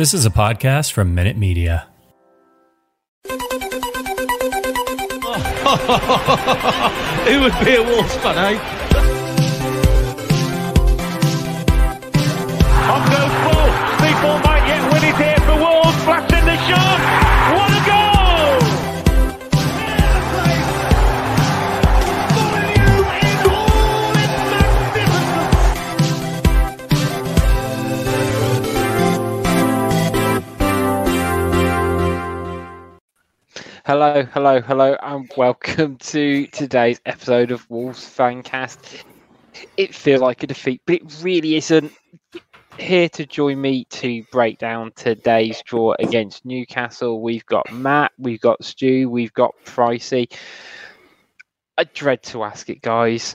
This is a podcast from Minute Media. Who would be a Wolves fan, eh? On goes Bull. People might yet win it here for Wolves. Flash in the shot. What Hello, hello, hello, and welcome to today's episode of Wolves Fancast. It feels like a defeat, but it really isn't. Here to join me to break down today's draw against Newcastle, we've got Matt, we've got Stu, we've got Pricey. I dread to ask it, guys,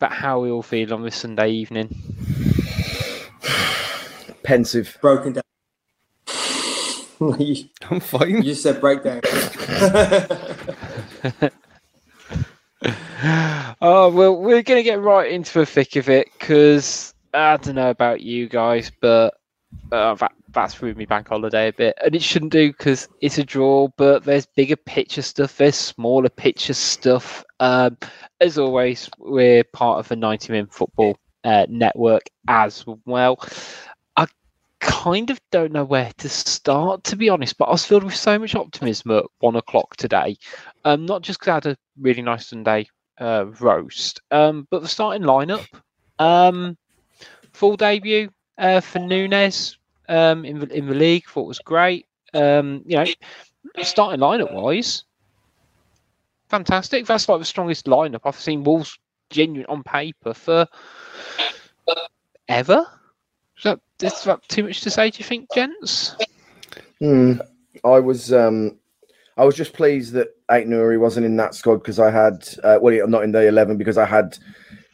but how we all feel on this Sunday evening? pensive. broken down. You, I'm fine. you just said breakdown. Oh well, we're gonna get right into the thick of it because I don't know about you guys, but uh, that that's ruined me bank holiday a bit, and it shouldn't do because it's a draw. But there's bigger picture stuff, there's smaller picture stuff. Um, as always, we're part of the 90 Min Football uh, Network as well. Kind of don't know where to start, to be honest, but I was filled with so much optimism at one o'clock today. Um, not just because I had a really nice Sunday uh, roast, um, but the starting lineup, um, full debut uh, for Nunes um, in the in the league, thought was great. Um, you know, starting lineup wise, fantastic. That's like the strongest lineup I've seen Wolves genuine on paper for ever. Is that, too much to say? Do you think, gents? Hmm. I was um, I was just pleased that Ait Nouri wasn't in that squad because I had uh, well, not in the eleven because I had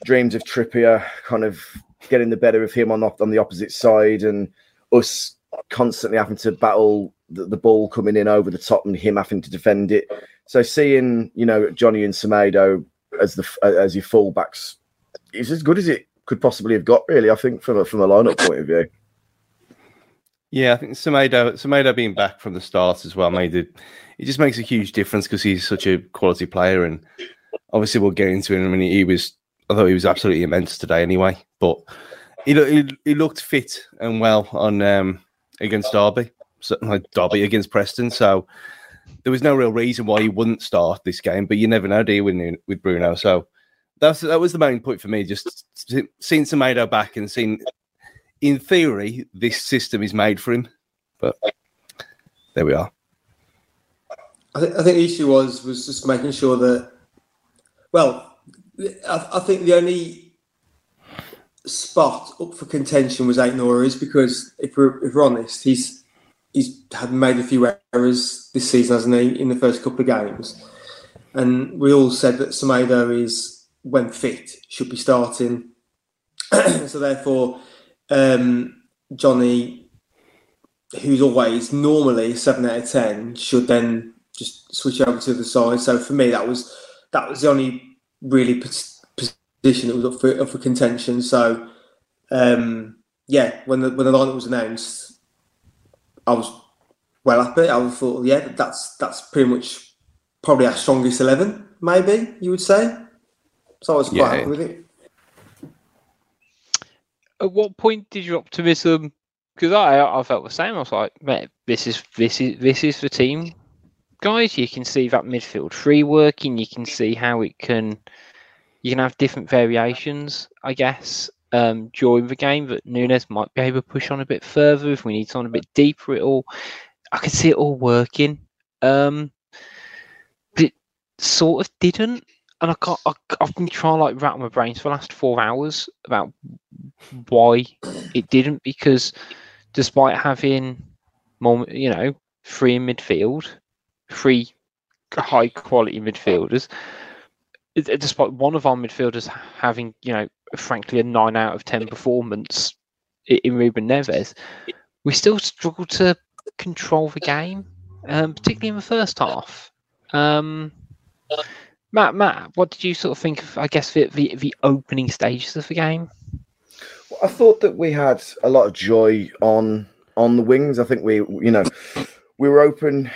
dreams of Trippier kind of getting the better of him on the, on the opposite side and us constantly having to battle the, the ball coming in over the top and him having to defend it. So seeing you know Johnny and Semedo as the as your fullbacks is as good as it could possibly have got. Really, I think from a, from a lineup point of view. Yeah, I think Semedo, Semedo being back from the start as well made it. It just makes a huge difference because he's such a quality player, and obviously we'll get into it. I mean, he was, I thought he was absolutely immense today, anyway. But he he, he looked fit and well on um, against Derby, so, like Derby against Preston. So there was no real reason why he wouldn't start this game. But you never know, do you, with, with Bruno? So that's that was the main point for me. Just seeing Semedo back and seeing, in theory, this system is made for him. But there we are. I, think, I think the issue was was just making sure that. Well, I, I think the only spot up for contention was Ait Nouri's because if we're if we're honest, he's he's had made a few errors this season, hasn't he, in the first couple of games, and we all said that Semedo is when fit should be starting. so therefore, um, Johnny, who's always normally seven out of ten, should then just switch over to the side. So for me, that was that was the only really position that was up for, up for contention. So um, yeah, when the when the lineup was announced, I was well happy. I thought, yeah, that's that's pretty much probably our strongest eleven, maybe you would say. So I was quite Yeah. happy with it. At what point did your optimism? Because I I felt the same. I was like, mate, this is this is this is the team, guys. You can see that midfield free working. You can see how it can. You can have different variations, I guess, um, during the game. That Nunes might be able to push on a bit further if we need someone a bit deeper. It all, I could see it all working. Um, but it sort of didn't. And I can't. I, I've been trying to like rattle my brains for the last four hours about why it didn't because despite having more, you know, three in midfield, three high quality midfielders, it- it- despite one of our midfielders having, you know, frankly a nine out of ten performance in Ruben Neves, we still struggle to control the game, um, particularly in the first half. Um, Matt, Matt, what did you sort of think of? I guess the the, the opening stages of the game. I thought that we had a lot of joy on on the wings. I think we, you know, we were open,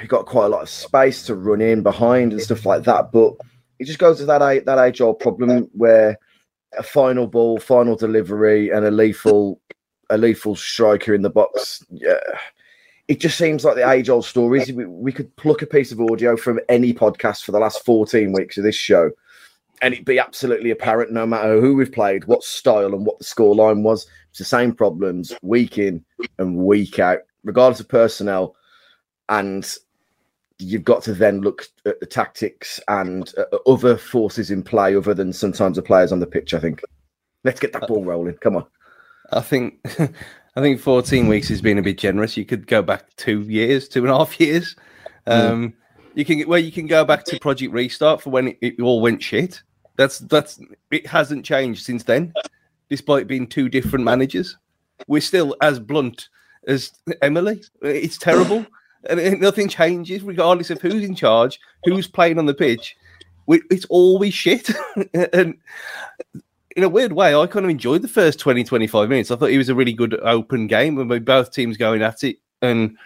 we got quite a lot of space to run in behind and stuff like that. But it just goes to that that age old problem where a final ball, final delivery, and a lethal a lethal striker in the box. Yeah. It just seems like the age old stories. We, we could pluck a piece of audio from any podcast for the last 14 weeks of this show, and it'd be absolutely apparent no matter who we've played, what style, and what the scoreline was. It's the same problems week in and week out, regardless of personnel. And you've got to then look at the tactics and uh, other forces in play other than sometimes the players on the pitch. I think. Let's get that ball rolling. Come on. I think I think 14 weeks has been a bit generous. You could go back two years, two and a half years. Um, mm. You can where you can go back to Project Restart for when it, it, all went shit. That's that's it hasn't changed since then, despite being two different managers. We're still as blunt as Emily. It's terrible, and nothing changes regardless of who's in charge, who's playing on the pitch. It's always shit, and in a weird way, I kind of enjoyed the first 20, 25 minutes. I thought it was a really good open game with both teams going at it. And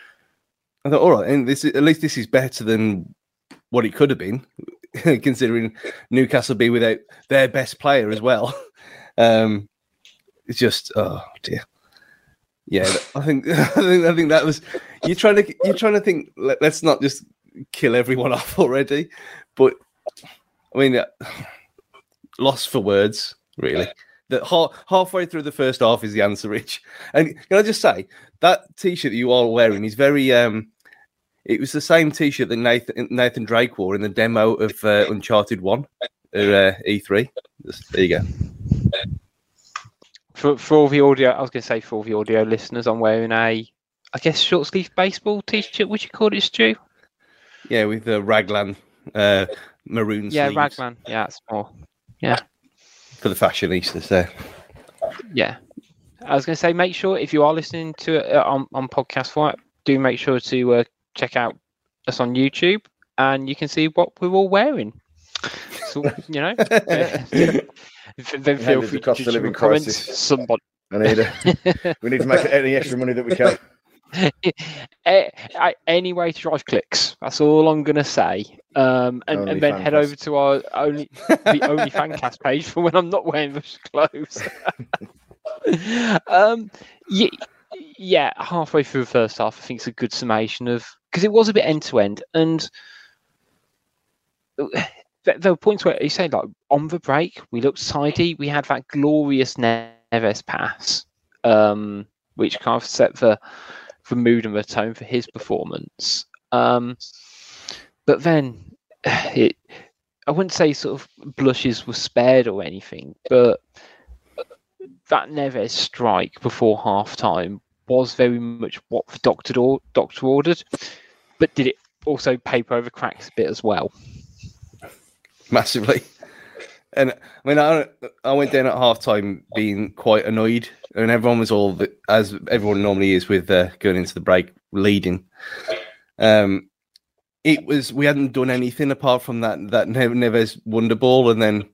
I thought, all right, and this at least this is better than what it could have been, considering Newcastle be without their best player as well. Um, it's just, oh dear. Yeah, I think I think I think that was you're trying to you're trying to think. Let, us not just kill everyone off already, but I mean, uh, lost for words really. That half, halfway through the first half is the answer, Rich. And can I just say that T-shirt that you are wearing is very. um It was the same T-shirt that Nathan Nathan Drake wore in the demo of uh, Uncharted One, or, uh, E3. Just, there you go. For for all the audio, I was going to say for all the audio listeners, I'm wearing a, I guess short sleeve baseball T-shirt. Would you call it, Stu? Yeah, with the raglan uh, maroon. Yeah, sleeves. raglan. Yeah, it's more. Yeah for the fashionistas there. Yeah. I was going to say, make sure if you are listening to it uh, on, on podcast format, do make sure to uh, check out us on YouTube and you can see what we're all wearing. So, you know, then feel free to cost of living crisis. Somebody. I need a, we need to make any extra money that we can. Any way to drive clicks. That's all I'm gonna say. Um, and, and then head over to our only the only fancast page for when I'm not wearing those clothes. um, yeah, yeah, halfway through the first half, I think it's a good summation of because it was a bit end to end, and there were points where you say like on the break we looked tidy. We had that glorious Neves pass, um, which kind of set the the mood and the tone for his performance. Um, but then it, I wouldn't say sort of blushes were spared or anything, but that Neves strike before half time was very much what the doctor, or, doctor ordered, but did it also paper over cracks a bit as well? Massively. And I mean, I, I went down at half time being quite annoyed, and everyone was all as everyone normally is with uh, going into the break leading. Um, it was we hadn't done anything apart from that that Neves wonder ball, and then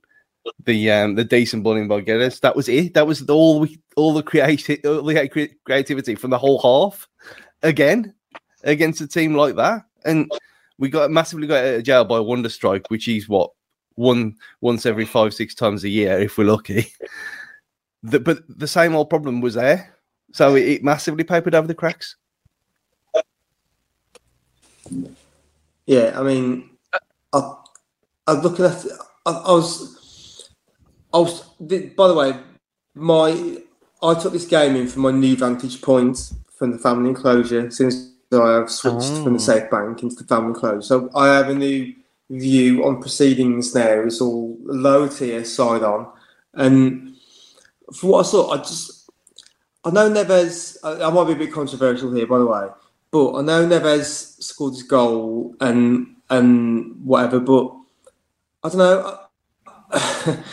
the um, the decent ball in Guedes. That was it. That was all we all the creative all the creativity from the whole half. Again, against a team like that, and we got massively got out of jail by a Wonder Strike, which is what one once every five six times a year if we're lucky. The, but the same old problem was there, so it, it massively papered over the cracks. Yeah, I mean, I, I was looking at. I, I was, I was. By the way, my I took this game in from my new vantage point from the family enclosure since I have switched oh. from the oh. safe bank into the family enclosure. So I have a new view on proceedings now is all low tier side on. And for what I saw, I just I know Neves. I, I, might be a bit controversial here, by the way, but I know Neves scored his goal and and whatever. But I don't know.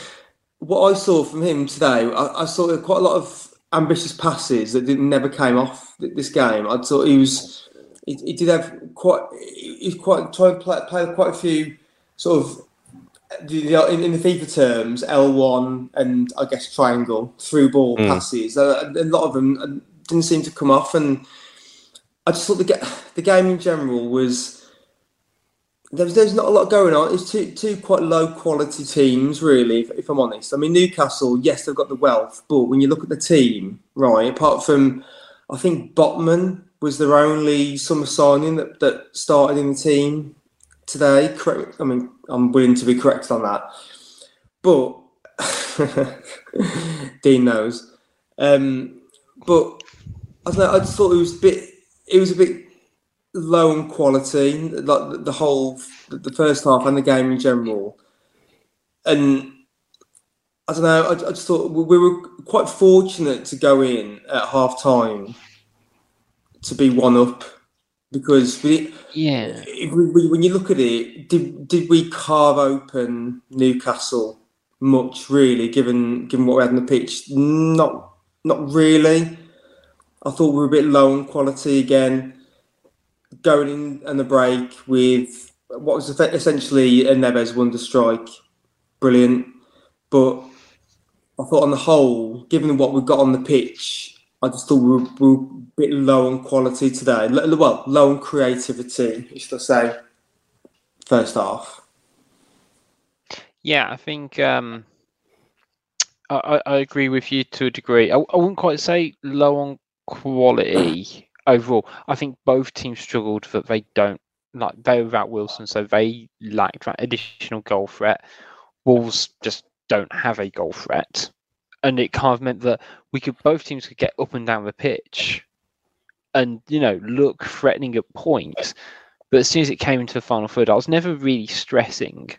what I saw from him today, I, I, saw quite a lot of ambitious passes that didn't never came off this game. I thought he was he, he did have quite he's quite trying to play, play quite a few sort of in, in, the FIFA terms, L1 and I guess triangle through ball mm. passes. A, a, lot of them didn't seem to come off, and I just thought the the game in general was there was there's not a lot going on. It's two two quite low quality teams, really. If, if I'm honest, I mean Newcastle, yes, they've got the wealth, but when you look at the team, right, apart from I think Botman was their only summer signing that, that started in the team today. Correct. I mean, I'm willing to be corrected on that, but Dean knows. Um, but I don't know. I just thought it was a bit. It was a bit low in quality, like the, the whole the first half and the game in general. And I don't know. I, I just thought we were quite fortunate to go in at half time to be one up because we Yeah. if we, we- when you look at it, did did we carve open Newcastle much really? Given given what we had on the pitch, not not really. I thought we were a bit low on quality again. Going in and the break with what was essentially a Neves wonder strike, brilliant. But I thought on the whole, given what we got on the pitch, I just thought we were, we were a bit low on quality today. Well, low on creativity, should I say? First half. Yeah, I think um, I, I I agree with you to a degree. I, I wouldn't quite say low on quality overall. I think both teams struggled that they don't like they were without Wilson, so they lacked that additional goal threat. Wolves just don't have a goal threat, and it kind of meant that we could both teams could get up and down the pitch, and you know look threatening at points. But as soon as it came into the final third, I was never really stressing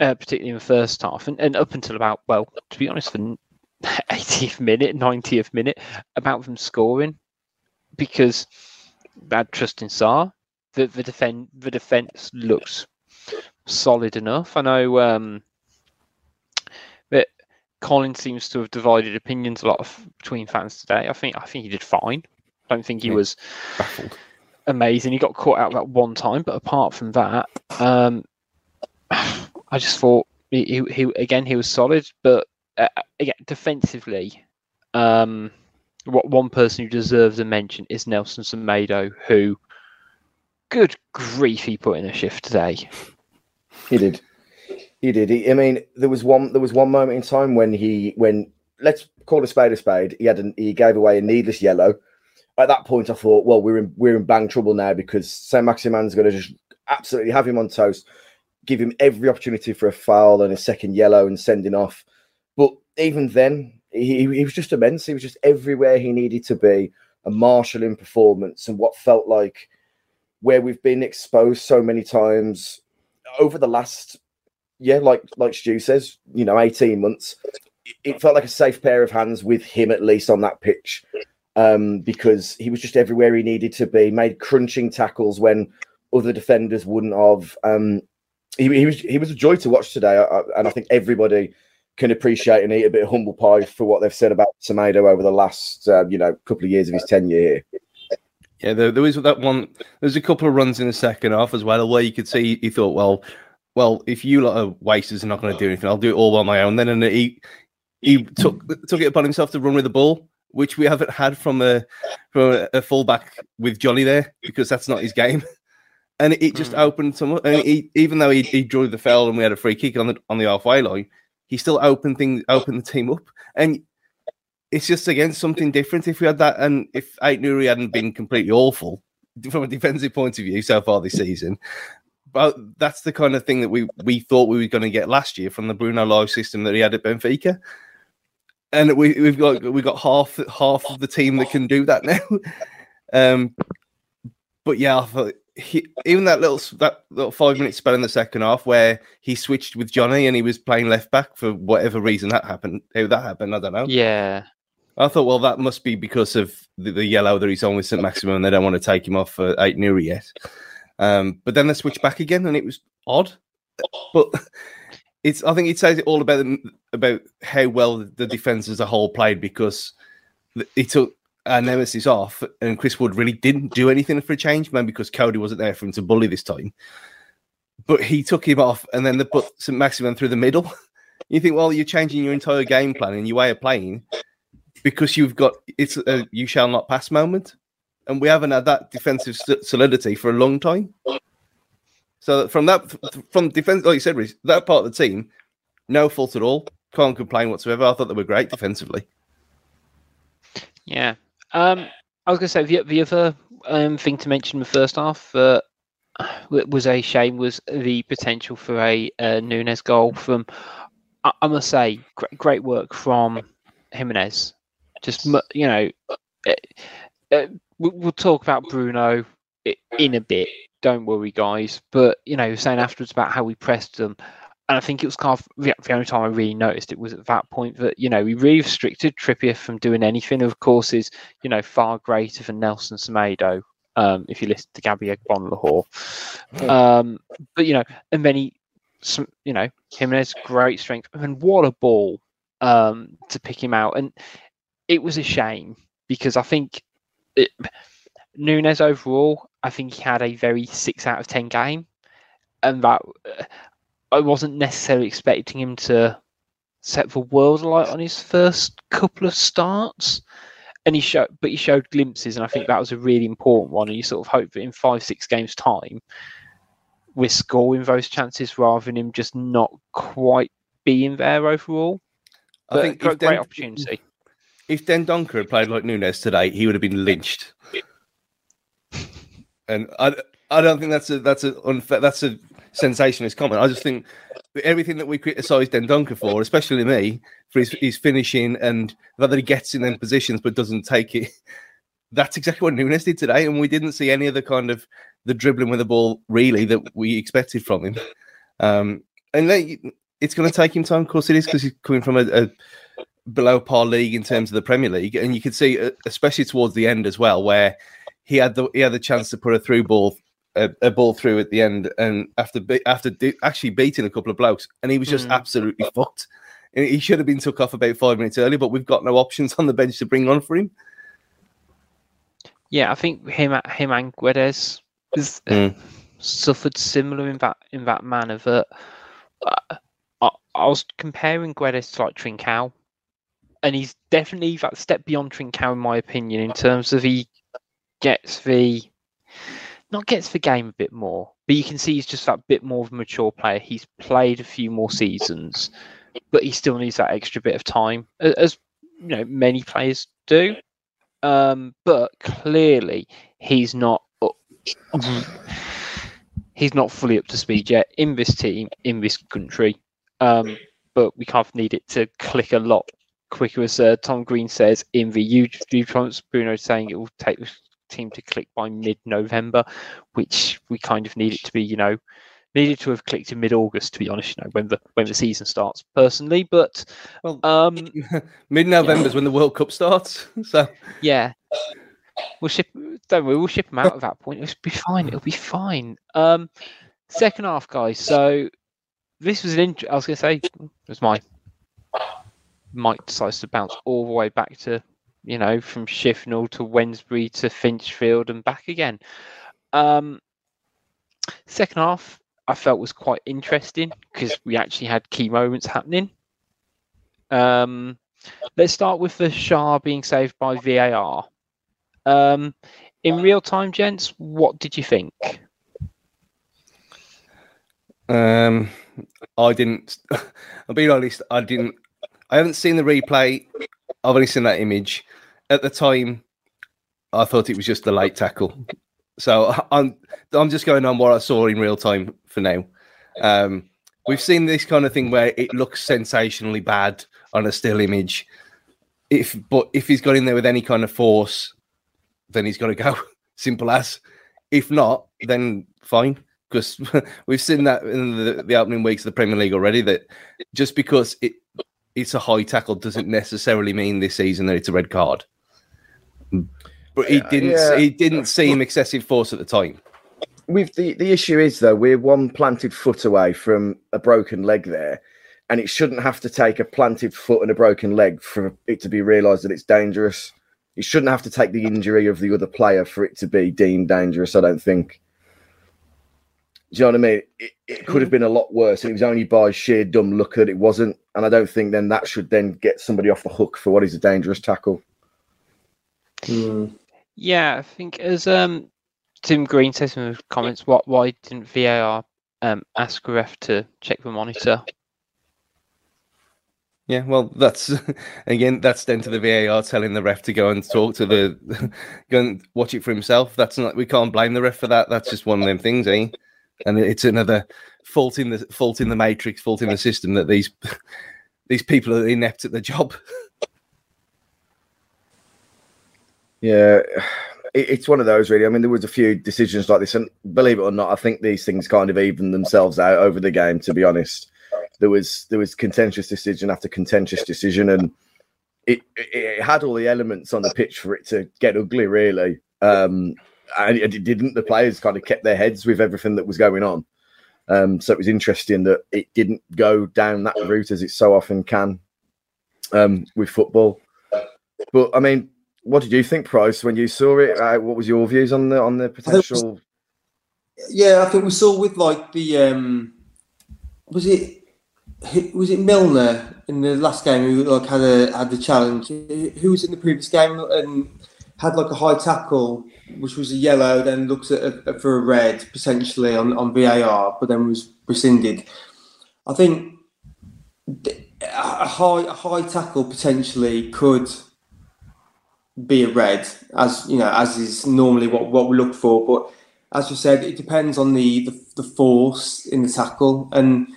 uh, particularly in the first half, and, and up until about well, to be honest, the 80th minute, 90th minute, about them scoring, because bad trust in Sá. The the defend the defense looks solid enough. I know um, Colin seems to have divided opinions a lot of, between fans today. I think I think he did fine. I don't think he Yeah. was Baffled. amazing. He got caught out that one time, but apart from that, um, I just thought he, he, again he was solid, but uh, again defensively, um, what one person who deserves a mention is Nelson Semedo, who, good grief, he put in a shift today. He did. He did. He, I mean, there was one. There was one moment in time when he, when let's call a spade a spade. He had, an, he gave away a needless yellow. At that point, I thought, well, we're in we're in bang trouble now because Saint-Maximin's going to just absolutely have him on toast, give him every opportunity for a foul and a second yellow and sending off. But even then, he, he was just immense. He was just everywhere he needed to be, a marshalling performance, and what felt like where we've been exposed so many times over the last yeah, like like Stu says, you know, eighteen months. it- felt like a safe pair of hands with him at least on that pitch, um, because he was just everywhere he needed to be. Made crunching tackles when other defenders wouldn't have. Um, he, he was he was a joy to watch today, and I think everybody can appreciate and eat a bit of humble pie for what they've said about Tomato over the last uh, you know couple of years of his tenure here. Yeah, there, there was that one. There's a couple of runs in the second half as well, where you could see he thought, well, well, if you lot are wasters are not going to do anything, I'll do it all on my own. Then and he he took took it upon himself to run with the ball, which we haven't had from a from a, a fullback with Johnny there because that's not his game. And it, just Mm. opened some. And he, even though he, he drew the foul and we had a free kick on the on the halfway line, he still opened things, opened the team up. And it's just again something different. If we had that, and if Ait Nouri hadn't been completely awful from a defensive point of view so far this season, but that's the kind of thing that we we thought we were going to get last year from the Bruno Lage system that he had at Benfica. And we, we've got we got half half of the team that can do that now. Um, but yeah, I thought he, even that little that little five minute spell in the second half where he switched with Johnny and he was playing left back for whatever reason that happened. How that happened, I don't know. Yeah, I thought, well, that must be because of the, the yellow that he's on with St. Maximin, and they don't want to take him off for Ait Nouri yet. Um, but then they switched back again, and it was odd. But it's, I think it says it all about about how well the defense as a whole played because he took uh, Nemesis off, and Chris Wood really didn't do anything for a change, maybe because Coady wasn't there for him to bully this time. But he took him off, and then they put St. Maximin through the middle. You think, well, you're changing your entire game plan and your way of playing because you've got it's a you shall not pass moment, and we haven't had that defensive solidity for a long time. So from that, from defense, like you said, Rhys, that part of the team, no fault at all. Can't complain whatsoever. I thought they were great defensively. Yeah. Um, I was going to say the, the other um, thing to mention in the first half uh, was a shame was the potential for a, a Nunes goal from. I, I must say, great, great work from Jimenez. Just you know, uh, uh, we'll talk about Bruno in a bit. Don't worry, guys. But you know, saying afterwards about how we pressed them, and I think it was kind of the, only time I really noticed it was at that point that you know we really restricted Trippier from doing anything. Of course, is you know far greater than Nelson Semedo. Um, if you listen to Gabby Agbonlahor. Um, but you know, and then he, some, you know, Jimenez great strength, and what a ball um, to pick him out. And it was a shame because I think it, Nunes overall, I think he had a very six out of ten game, and that uh, I wasn't necessarily expecting him to set the world alight on his first couple of starts. And he showed, but he showed glimpses, and I think that was a really important one. And you sort of hope that in five, six games' time, we're scoring those chances rather than him just not quite being there overall. But I think great, great opportunity. If Den Dendoncker had played like Nunes today, he would have been lynched. and I, I don't think that's a that's a unfair that's a sensationalist comment. I just think everything that we criticised Dendoncker for, especially me, for his, his finishing and that he gets in them positions but doesn't take it. That's exactly what Nunes did today, and we didn't see any of the kind of the dribbling with the ball really that we expected from him. Um, and then it's going to take him time. Of course, it is because he's coming from a, a, below par league in terms of the Premier League, and you could see, uh, especially towards the end as well, where he had the he had the chance to put a through ball a, a, ball through at the end, and after after actually beating a couple of blokes, and he was just mm. absolutely fucked. And he should have been took off about five minutes early, but we've got no options on the bench to bring on for him. Yeah, I think him him and Guedes has mm. suffered similar in that in that manner. That uh, I, I, was comparing Guedes to like Trincao, and he's definitely that step beyond Trincao in my opinion in terms of he gets the not gets the game a bit more, but you can see he's just that bit more of a mature player. He's played a few more seasons, but he still needs that extra bit of time, as you know many players do. Um, but clearly, he's not. he's not fully up to speed yet in this team in this country. Um, but we kind of need it to click a lot quicker, as uh, Tom Green says in the YouTube comments. Bruno saying it will take the team to click by mid-November, which we kind of need it to be, you know, needed to have clicked in mid-August to be honest, you know, when the when the season starts. Personally, but well, um, mid-November is yeah. when the World Cup starts. So yeah, we'll ship. Don't worry, we'll ship them out at that point. It'll be fine. It'll be fine. Um, second half, guys. So this was an. Int- I was going to say it was my. Mike decides to bounce all the way back to you know, from Shifnal to Wednesbury to Finchfield and back again. Um, second half, I felt was quite interesting because we actually had key moments happening. Um, let's start with the Schär being saved by VAR. Um, in real time, gents, what did you think? Um, I didn't. I'll be honest. I didn't. I haven't seen the replay. I've only seen that image at the time, I thought it was just a late tackle. So I'm I'm just going on what I saw in real time for now. Um, we've seen this kind of thing where it looks sensationally bad on a still image. If but if he's got in there with any kind of force, then he's got to go. Simple as. If not, then fine. Because we've seen that in the, the opening weeks of the Premier League already. That just because it it's a high tackle doesn't necessarily mean this season that it's a red card but he didn't. Yeah. He didn't seem excessive force at the time. With the the issue is though, we're one planted foot away from a broken leg there, and it shouldn't have to take a planted foot and a broken leg for it to be realised that it's dangerous. It shouldn't have to take the injury of the other player for it to be deemed dangerous. I don't think. Do you know what I mean? It, it could have been a lot worse, and it was only by sheer dumb luck that it wasn't. And I don't think then that should then get somebody off the hook for what is a dangerous tackle. Mm. Yeah, I think as um Tim Green says in the comments, what why didn't VAR um ask a ref to check the monitor? Yeah, well, that's again, that's then to the VAR telling the ref to go and talk to the, go and watch it for himself. That's not, we can't blame the ref for that. That's just one of them things, eh? And it's another fault in the fault in the matrix, fault in the system that these these people are inept at the job. Yeah, it's one of those really. I mean, there was a few decisions like this, and believe it or not, I think these things kind of even themselves out over the game. To be honest, there was there was contentious decision after contentious decision, and it it, it had all the elements on the pitch for it to get ugly, really. Um, and it didn't. The players kind of kept their heads with everything that was going on. Um, so it was interesting that it didn't go down that route as it so often can um, with football. But I mean, what did you think, Price, when you saw it? Uh, what was your views on the on the potential? Yeah, I think we saw with like the um, was it was it Milner in the last game who like had a had the challenge? Who was in the previous game and had like a high tackle, which was a yellow, then looked at for a red potentially on, on VAR, but then was rescinded. I think a high a high tackle potentially could be a red, as you know, as is normally what, what we look for. But as you said, it depends on the, the, the force in the tackle, and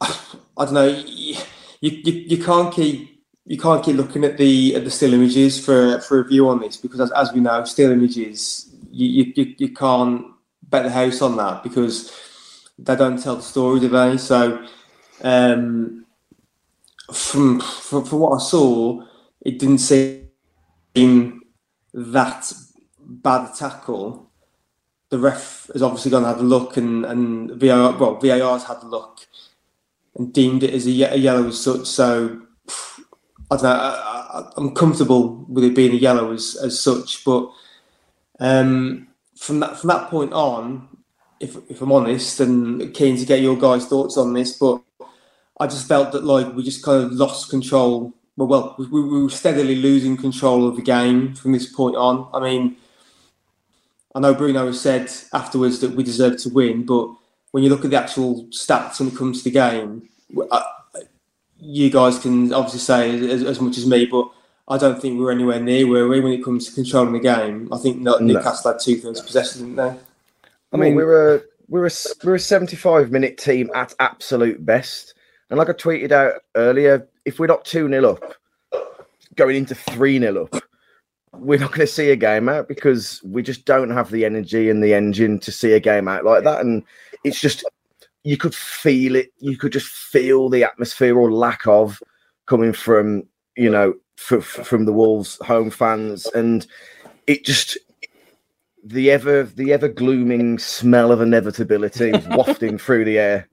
I don't know. You, you, you can't keep you can't keep looking at the at the still images for for a view on this because as, as we know, still images you, you you can't bet the house on that because they don't tell the story, do they? So um, from, from from what I saw, it didn't seem that bad a tackle. The ref has obviously gone and had a look, and and VAR well VAR's had a look and deemed it as a, a yellow as such. So I don't know. I, am comfortable with it being a yellow as, as such, but um, from that from that point on, if if I'm honest, and keen to get your guys' thoughts on this, but I just felt that like we just kind of lost control. Well, well, we, we were steadily losing control of the game from this point on. I mean, I know Bruno has said afterwards that we deserve to win, but when you look at the actual stats when it comes to the game, I, you guys can obviously say as, as, much as me, but I don't think we're anywhere near where we when it comes to controlling the game. I think no. Newcastle had two thirds possession, didn't they? I mean, we're a we're a we're a seventy five minute team at absolute best, and like I tweeted out earlier, if we're not two 0 up, going into three 0 up, we're not going to see a game out because we just don't have the energy and the engine to see a game out like that, and it's just you could feel it. You could just feel the atmosphere or lack of coming from you know f- from the Wolves home fans, and it just the ever the ever glooming smell of inevitability wafting through the air.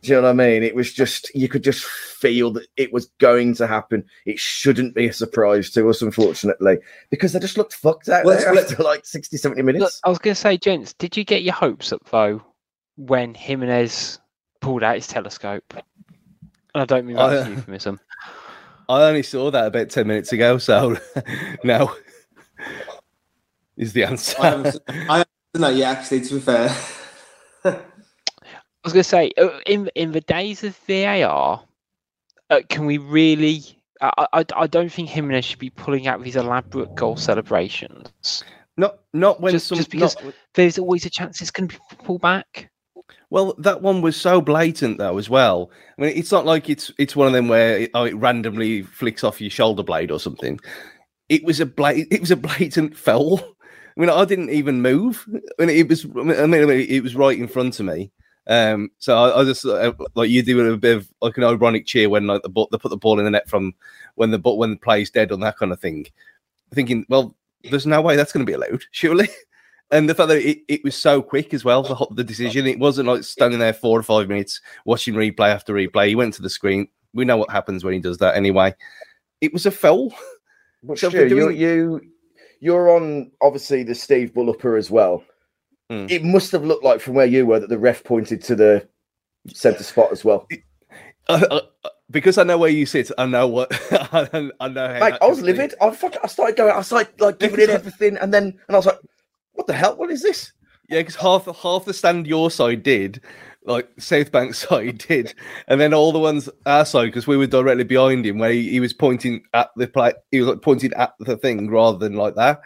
Do you know what I mean? It was just you could just feel that it was going to happen. It shouldn't be a surprise to us, unfortunately, because they just looked fucked out well, there after like 60, 70 minutes. Look, I was going to say, gents, did you get your hopes up though when Jimenez pulled out his telescope. And I don't mean that's a euphemism. I only saw that about 10 minutes ago, so no is the answer. I haven't, I haven't that yet, actually, to be fair. I was going to say, uh, in in the days of VAR, uh, can we really? I, I, I don't think Jimenez should be pulling out these elaborate goal celebrations. Not not when just, some, just because not... there's always a chance it's going to be pulled back. Well, that one was so blatant though as well. I mean, it's not like it's it's one of them where it, oh, it randomly flicks off your shoulder blade or something. It was a bla- it was a blatant foul. I mean, I didn't even move. I mean, it was I mean, it was right in front of me. Um, so I, I just uh, like you do a bit of like an ironic cheer when like the ball, they put the ball in the net from when the when the play's dead on that kind of thing. Thinking, well, there's no way that's going to be allowed, surely and the fact that it, it was so quick as well, the, the decision, it wasn't like standing there four or five minutes watching replay after replay. He went to the screen. We know what happens when he does that anyway. It was a foul. But so Stu, doing... you, you, you're on obviously the Steve Bull upper as well. Mm. it must have looked like from where you were that the ref pointed to the centre spot as well. Uh, uh, because I know where you sit, I know what I, I know. How Mate, I was livid. I fuck, I started going. I started like giving it everything, and then and I was like, "What the hell? What is this?" Yeah, because half half the stand your side did, like South Bank side did, and then all the ones our side because we were directly behind him, where he, he was pointing at the play, he was like pointing at the thing rather than like that.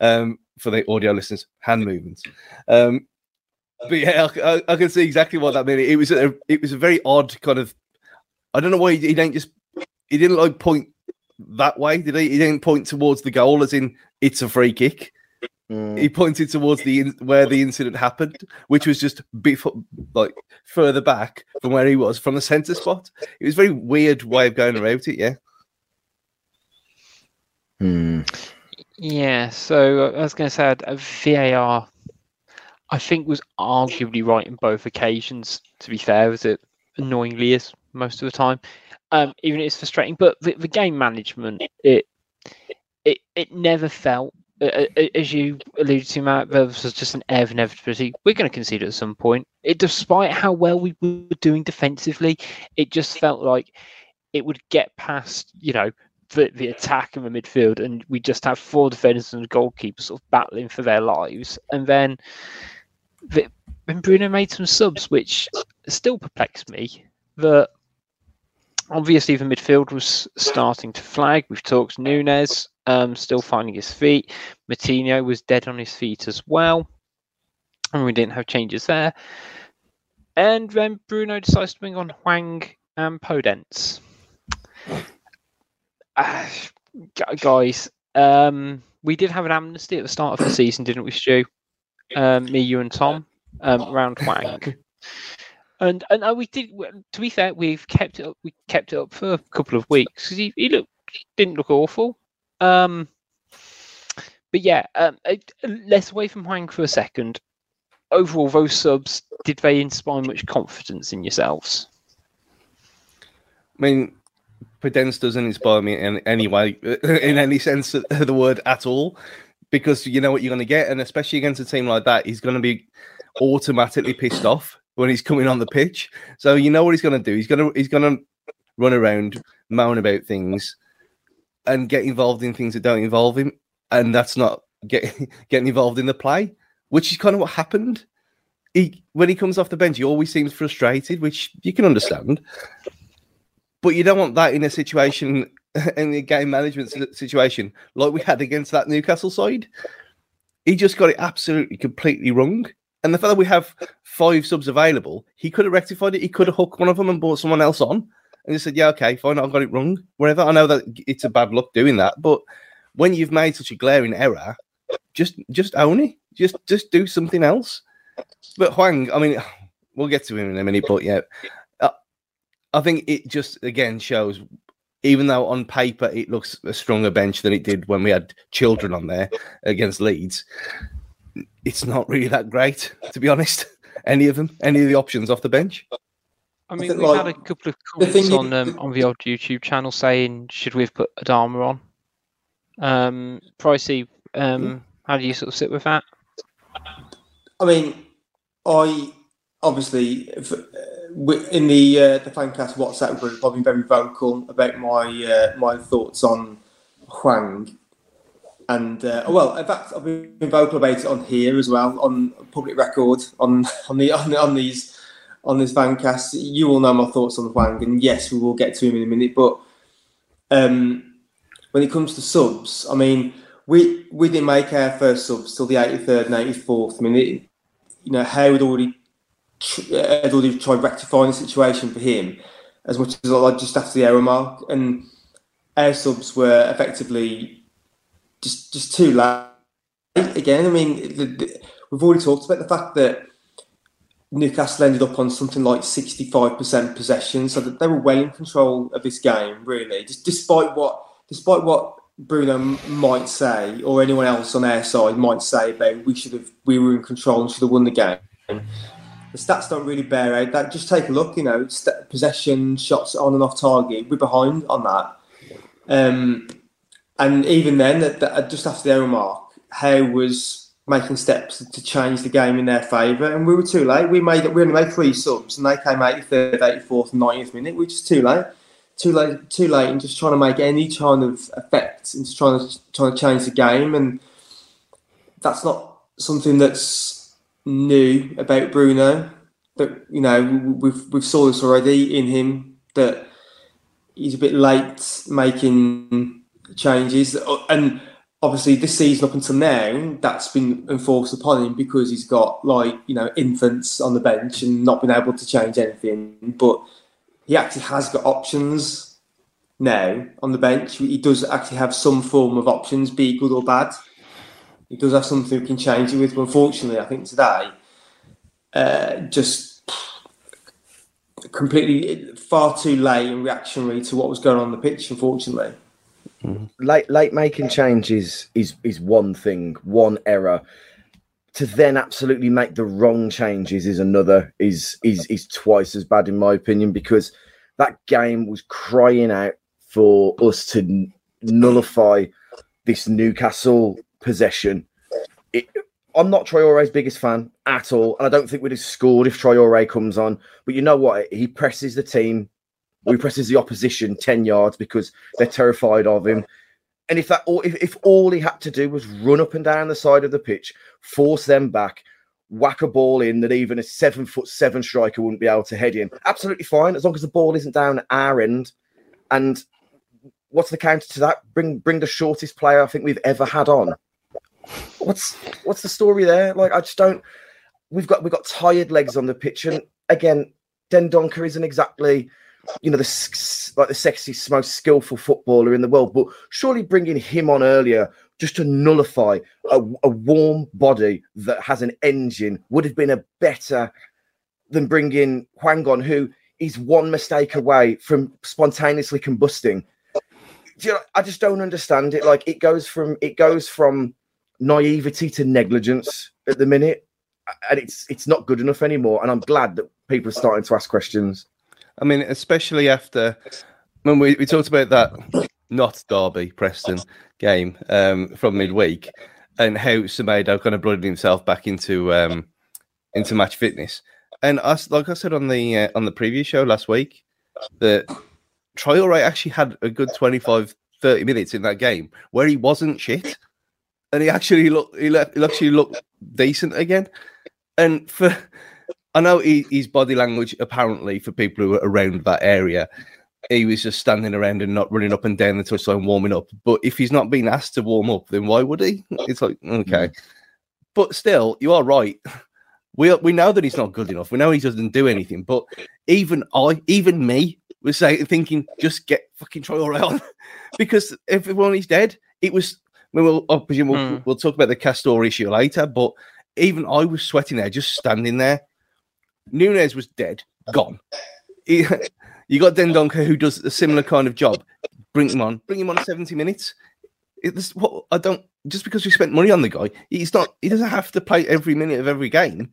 Um, for the audio listeners, hand movements. Um, but yeah, I, I, I can see exactly what that meant. It was a it was a very odd kind of. I don't know why he, he didn't just he didn't like point that way, did he? He didn't point towards the goal as in it's a free kick Mm. he pointed towards the in- where the incident happened, which was just before, like further back from where he was, from the centre spot. It was a very weird way of going about it. Yeah, Hmm. Yeah, so I was going to say uh, VAR, I think was arguably right in both occasions. To be fair, as it annoyingly is most of the time. Um, even it's frustrating, but the, the game management, it it it never felt. As you alluded to, Matt, there was just an air of inevitability. We're going to concede at some point. It, despite how well we were doing defensively, it just felt like it would get past, you know, the, the attack in the midfield, and we just have four defenders and a goalkeeper sort of battling for their lives. And then, the, then Bruno made some subs, which still perplexed me. That obviously the midfield was starting to flag. We've talked Nunes um, still finding his feet. Moutinho was dead on his feet as well, and we didn't have changes there. And then Bruno decides to bring on Hwang and Podence. Uh, guys, um, we did have an amnesty at the start of the season, didn't we, Stu? Um, me, you, and Tom um, around Hwang. And and uh, we did. To be fair, we've kept it up. We kept it up for a couple of weeks because he, he looked didn't look awful. Um, but yeah, um, let's away from Hwang for a second. Overall, those subs did they inspire much confidence in yourselves? I mean, Podence doesn't inspire me in any way, in any sense of the word at all, because you know what you're going to get, and especially against a team like that, he's going to be automatically pissed off when he's coming on the pitch. So you know what he's going to do. He's going to he's going to run around, moan about things, and get involved in things that don't involve him, and that's not getting getting involved in the play, which is kind of what happened. He when he comes off the bench, he always seems frustrated, which you can understand. But you don't want that in a situation in a game management situation like we had against that Newcastle side. He just got it absolutely completely wrong. And the fact that we have five subs available, he could have rectified it. He could have hooked one of them and brought someone else on and just said, Yeah, okay, fine, I've got it wrong. Whatever. I know that it's a bad luck doing that, but when you've made such a glaring error, just just own it. Just just do something else. But Hwang, I mean, we'll get to him in a minute, but yeah, uh, I think it just again shows, even though on paper it looks a stronger bench than it did when we had children on there against Leeds, it's not really that great, to be honest. Any of them, any of the options off the bench. I mean, think, we've had a couple of comments on um, on the old YouTube channel saying, should we have put Adama on? Um, Pricey, um, how do you sort of sit with that? I mean, I obviously uh, in the uh, the Fancast WhatsApp group, I've been very vocal about my uh, my thoughts on Hwang, and uh, well, in fact, I've been vocal about it on here as well on public record on on the on, the, on these on this Fancast. You all know my thoughts on Hwang, and yes, we will get to him in a minute, but um, when it comes to subs, I mean, we we didn't make our first subs till the 83rd and 84th. I mean, you know, Howe had already uh, had already tried rectifying the situation for him as much as like just after the hour mark, and our subs were effectively just just too late. Again, I mean, the, the, we've already talked about the fact that Newcastle ended up on something like 65% possession, so that they were well in control of this game, really. Just despite what despite what Bruno might say, or anyone else on their side might say about we should have we were in control and should have won the game. The stats don't really bear out that. Just take a look, you know, st- possession, shots on and off target. We're behind on that. Um, and even then, that, just after the hour mark, Howe was making steps to change the game in their favour, and we were too late. We made we only made three subs, and they came 83rd, 84th, 90th minute, which is too late. Too late, too late, and just trying to make any kind of effect and just trying to trying to change the game, and that's not something that's new about Bruno. But you know, we've we've saw this already in him that he's a bit late making changes, and obviously this season up until now, that's been enforced upon him because he's got like you know infants on the bench and not been able to change anything. But he actually has got options now on the bench. He does actually have some form of options, be good or bad. He does have something he can change it with. But unfortunately, I think today, uh, just completely far too late and reactionary to what was going on, on the pitch. Unfortunately. Late late making changes is is one thing, one error. To then absolutely make the wrong changes is another is is is twice as bad in my opinion because that game was crying out for us to n- nullify this Newcastle possession. It, I'm not Traore's biggest fan at all, and I don't think we'd have scored if Traore comes on. But you know what? He presses the team we presses the opposition 10 yards because they're terrified of him. And if that all if, if all he had to do was run up and down the side of the pitch, force them back, whack a ball in that even a seven foot seven striker wouldn't be able to head in, absolutely fine, as long as the ball isn't down our end. And what's the counter to that? Bring bring the shortest player I think we've ever had on. What's what's the story there? Like I just don't we've got we've got tired legs on the pitch. And again, Dendoncker isn't exactly you know, the like the sexiest, most skillful footballer in the world. But surely bringing him on earlier just to nullify a, a warm body that has an engine would have been a better than bringing Hwang on, who is one mistake away from spontaneously combusting. You know, I just don't understand it. Like it goes from it goes from naivety to negligence at the minute, and it's it's not good enough anymore. And I'm glad that people are starting to ask questions. I mean, especially after when we, we talked about that not Derby Preston game um, from midweek and how Semedo kind of blooded himself back into um, into match fitness. And us, like I said on the uh, on the previous show last week, that Traore actually had a good 25, 30 minutes in that game where he wasn't shit, and he actually looked he, left, he actually looked decent again. And for I know he, his body language, apparently, for people who are around that area, he was just standing around and not running up and down the touchline warming up. But if he's not being asked to warm up, then why would he? It's like okay, mm. but still, you are right. We we know that he's not good enough. We know he doesn't do anything. But even I, even me, was saying thinking, just get fucking Traore on, because everyone is dead. It was. I mean, we'll, I presume we'll, mm. we'll talk about the Castor issue later, but even I was sweating there, just standing there Nunes was dead, gone. You got Dendoncker who does a similar kind of job. Bring him on. Bring him on 70 minutes. It's what I don't just because we spent money on the guy, he's not he doesn't have to play every minute of every game.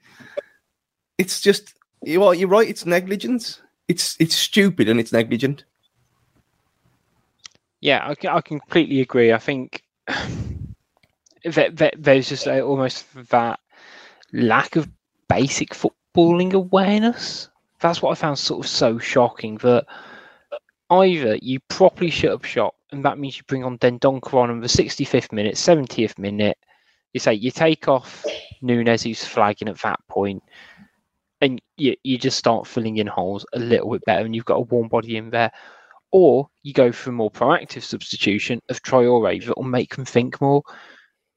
It's just you are you're right, it's negligence. It's it's stupid and it's negligent. Yeah, I, I completely agree. I think that, that there's just a, almost that lack of basic football balling awareness. That's what I found sort of so shocking that either you properly shut up shop, and that means you bring on Dendoncker on in the 65th minute, 70th minute. You say you take off Nunes, who's flagging at that point, and you, you just start filling in holes a little bit better, and you've got a warm body in there. Or you go for a more proactive substitution of Traore that will make them think more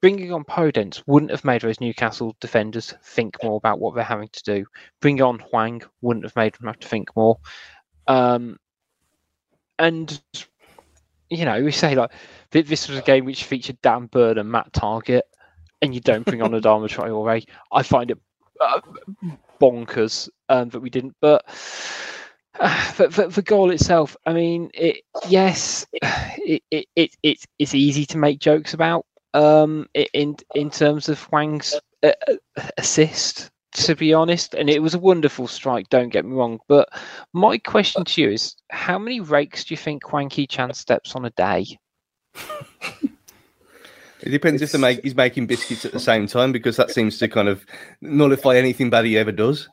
bringing on Podence wouldn't have made those Newcastle defenders think more about what they're having to do. Bringing on Hwang wouldn't have made them have to think more. Um, and you know, we say like this was a game which featured Dan Burn and Matt Targett, and you don't bring on Adama Traore. I find it uh, bonkers um, that we didn't. But uh, for, for, the goal itself, I mean, it yes, it, it, it, it, it's easy to make jokes about um, in in terms of Hwang's uh, uh, assist. To be honest, and it was a wonderful strike. Don't get me wrong, but my question to you is: How many rakes do you think Hwang Hee-chan steps on a day? It depends if the make he's making biscuits at the same time because that seems to kind of nullify anything bad he ever does.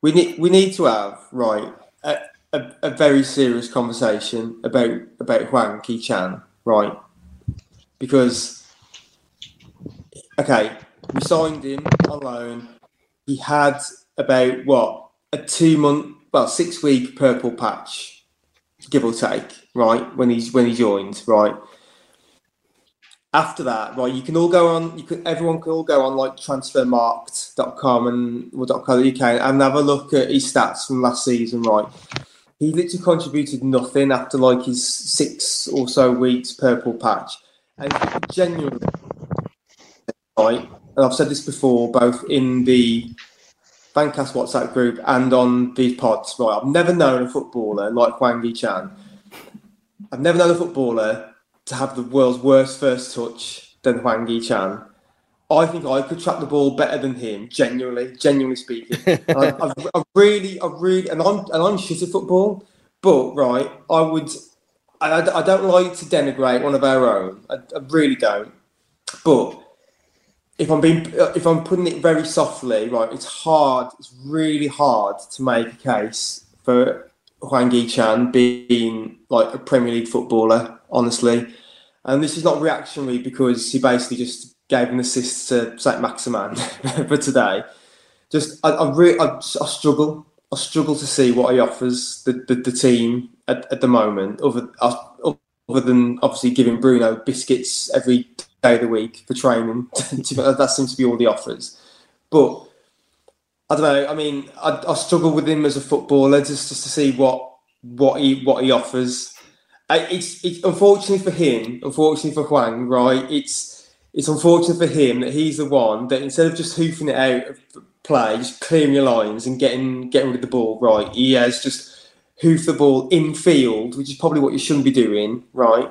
We need we need to have right a, a, a very serious conversation about about Hwang Hee-chan, right? Because okay, we signed him on loan. He had about what a two month, well, six week purple patch, give or take, right? When he's when he joined, right? After that, right, you can all go on. You can everyone can all go on like transfermarkt.com and or .co.uk and have a look at his stats from last season, right? He literally contributed nothing after like his six or so weeks purple patch, and genuinely? And I've said this before, both in the Fancast WhatsApp group and on these pods. Right, I've never known a footballer like Hwang Hee-chan. I've never known a footballer to have the world's worst first touch than Hwang Hee-chan. I think I could track the ball better than him, genuinely, genuinely speaking. I, I, I, really, I really, and I'm and I'm shit at football, but right, I would, I, I don't like to denigrate one of our own. I, I really don't. But if I'm being, if I'm putting it very softly, right, it's hard. It's really hard to make a case for Hwang Hee-chan being like a Premier League footballer, honestly. And this is not reactionary because he basically just gave an assist to Saint Maximin for today. Just, I, I really, I, I, struggle. I struggle to see what he offers the, the, the team at, at the moment, other, uh, other than obviously giving Bruno biscuits every day of the week for training. that seems to be all the offers. But I don't know. I mean, I, I struggle with him as a footballer just, just to see what what he what he offers. It's, it's unfortunately for him, unfortunately for Hwang, right? It's it's unfortunate for him that he's the one that instead of just hoofing it out of play, just clearing your lines and getting getting rid of the ball, right? He has just hoofed the ball in field, which is probably what you shouldn't be doing, right?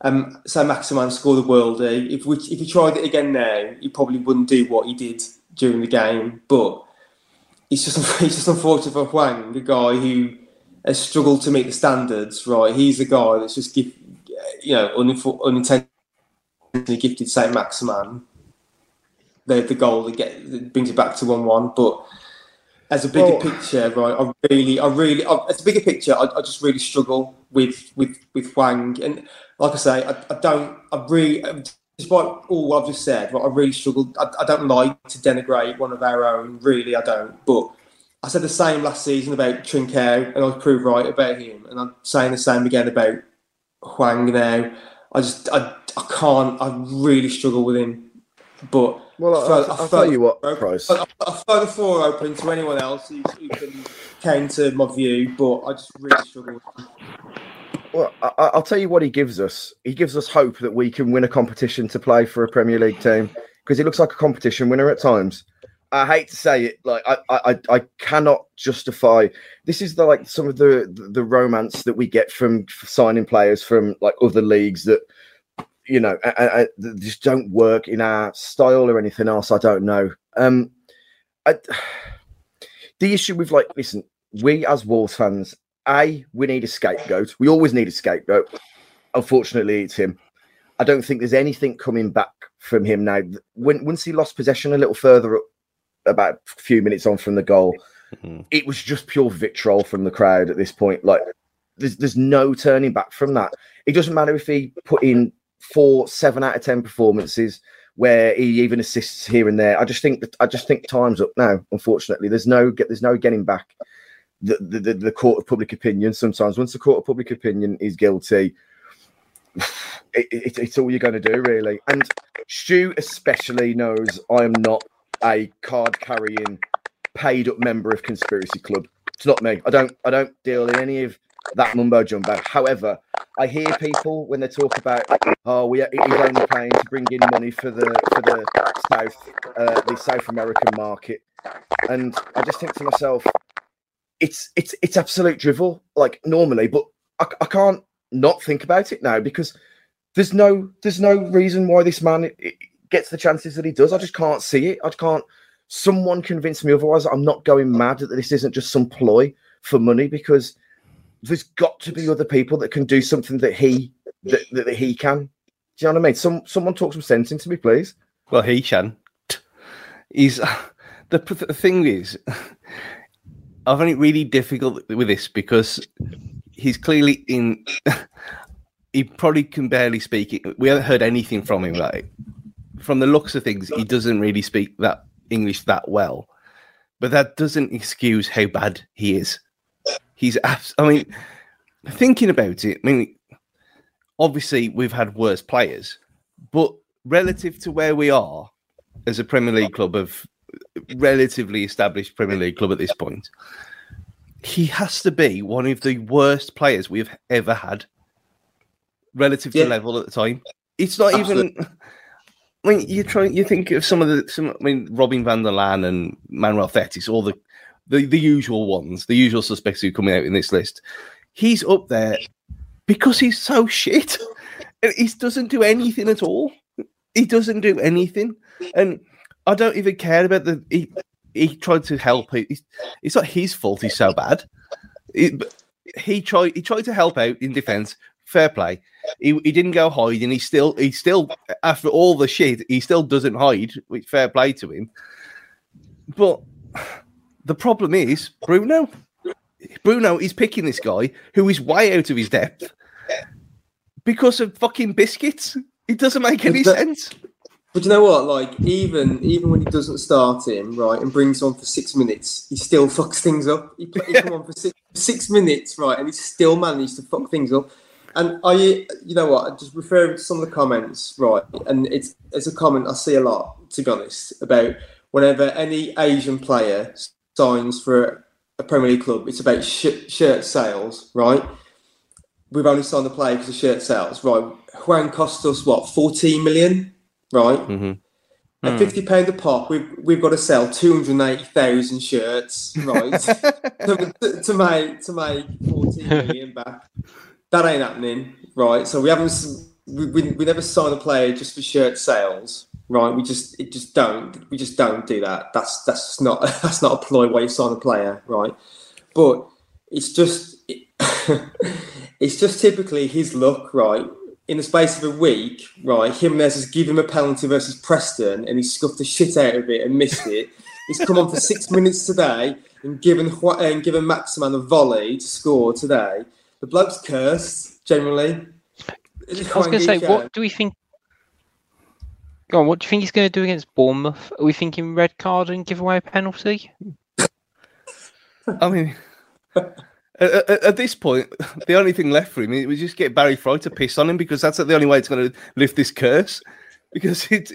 Um, so Maximin scored the worldie. If we, if he tried it again now, he probably wouldn't do what he did during the game. But it's just it's just unfortunate for Hwang, the guy who has struggled to meet the standards. Right, he's the guy that's just give, you know unintentionally gifted Saint Maximin the the goal that get that brings it back to one one. But as a bigger well, picture, right, I really, I really, I, as a bigger picture, I, I just really struggle with with with Hwang and like I say, I, I don't, I really, despite all I've just said, I really struggled. I, I, don't like to denigrate one of our own, really, I don't. But I said the same last season about Trincao, and I was proved right about him. And I'm saying the same again about Hwang now. I just, I, I can't, I really struggle with him. But well, I, will tell you what, Price. I, I throw the floor open to anyone else who, who can counter my view, but I just really struggle with him. Well, I, will tell you what he gives us. He gives us hope that we can win a competition to play for a Premier League team because he looks like a competition winner at times. I hate to say it, like I, I, I cannot justify. This is the like some of the the romance that we get from signing players from like other leagues that you know I, I, just don't work in our style or anything else. I don't know. Um, I, the issue with like, listen, we as Wolves fans a, we need a scapegoat. We always need a scapegoat. Unfortunately, it's him. I don't think there's anything coming back from him now. When once he lost possession a little further up, about a few minutes on from the goal, mm-hmm. it was just pure vitriol from the crowd at this point. Like there's there's no turning back from that. It doesn't matter if he put in four, seven out of ten performances where he even assists here and there. I just think that I just think time's up now. Unfortunately, there's no get there's no getting back the, the, the court of public opinion. Sometimes, once the court of public opinion is guilty, it, it, it's all you're going to do, really. And Stu especially knows I am not a card carrying, paid up member of conspiracy club. It's not me. I don't. I don't deal in any of that mumbo jumbo. However, I hear people when they talk about, oh, we he's only playing to bring in money for the for the South, uh, the South American market, and I just think to myself, it's it's it's absolute drivel like normally, but I, I can't not think about it now because there's no there's no reason why this man gets the chances that he does. I just can't see it. I can't. Someone convince me otherwise. I'm not going mad that this isn't just some ploy for money because there's got to be other people that can do something that he that, that, he can. Do you know what I mean? Some someone talk some sense into me, please. Well, he can. He's the, the thing is, I find it really difficult with this because he's clearly in. he probably can barely speak it. We haven't heard anything from him. Like from the looks of things, he doesn't really speak that English that well. But that doesn't excuse how bad he is. He's. Abs- I mean, thinking about it. I mean, obviously we've had worse players, but relative to where we are as a Premier League club of relatively established Premier League club at this point, he has to be one of the worst players we've ever had relative to level at the time. It's not even. I mean, you try. You think of some of the. Some. I mean, Robin van der Laan and Manuel Fetis, all the, the the usual ones, the usual suspects who are coming out in this list. He's up there because he's so shit. He doesn't do anything at all. He doesn't do anything, and I don't even care about the. He he tried to help. It's, it's not his fault. He's so bad. But he tried. He tried to help out in defence. Fair play. He, he didn't go hide, and he still he still after all the shit he still doesn't hide. Which fair play to him. But the problem is Bruno. Bruno is picking this guy who is way out of his depth because of fucking biscuits. It doesn't make any sense. But you know what? Like even even when he doesn't start him right and brings on for six minutes, he still fucks things up. He, he come on for six, six minutes, right, and he still managed to fuck things up. And I, you know what? I just referring to some of the comments, right, and it's it's a comment I see a lot, to be honest, about whenever any Asian player signs for a Premier League club, it's about sh- shirt sales, right? We've only signed the player because of shirt sales, right? Hwang cost us what, fourteen million, right? Mhm. At fifty pound a pop, we've we've got to sell two hundred eighty thousand shirts, right? to, to, to make to make fourteen million back. That ain't happening, right? So we haven't we, we, we never sign a player just for shirt sales, right? We just it just don't we just don't do that. That's that's not that's not a ploy way you sign a player, right? But it's just it's just typically his luck, right? In the space of a week, right? Jimenez has given him a penalty versus Preston, and he scuffed the shit out of it and missed it. He's come on for six minutes today and given and given Maximin a volley to score today. The bloke's cursed generally. I was going to say, what do we think? Go on, what do you think he's going to do against Bournemouth? Are we thinking red card and give away a penalty? I mean, at, at, this point, the only thing left for him is just get Barry Fry to piss on him because that's the only way it's going to lift this curse. Because it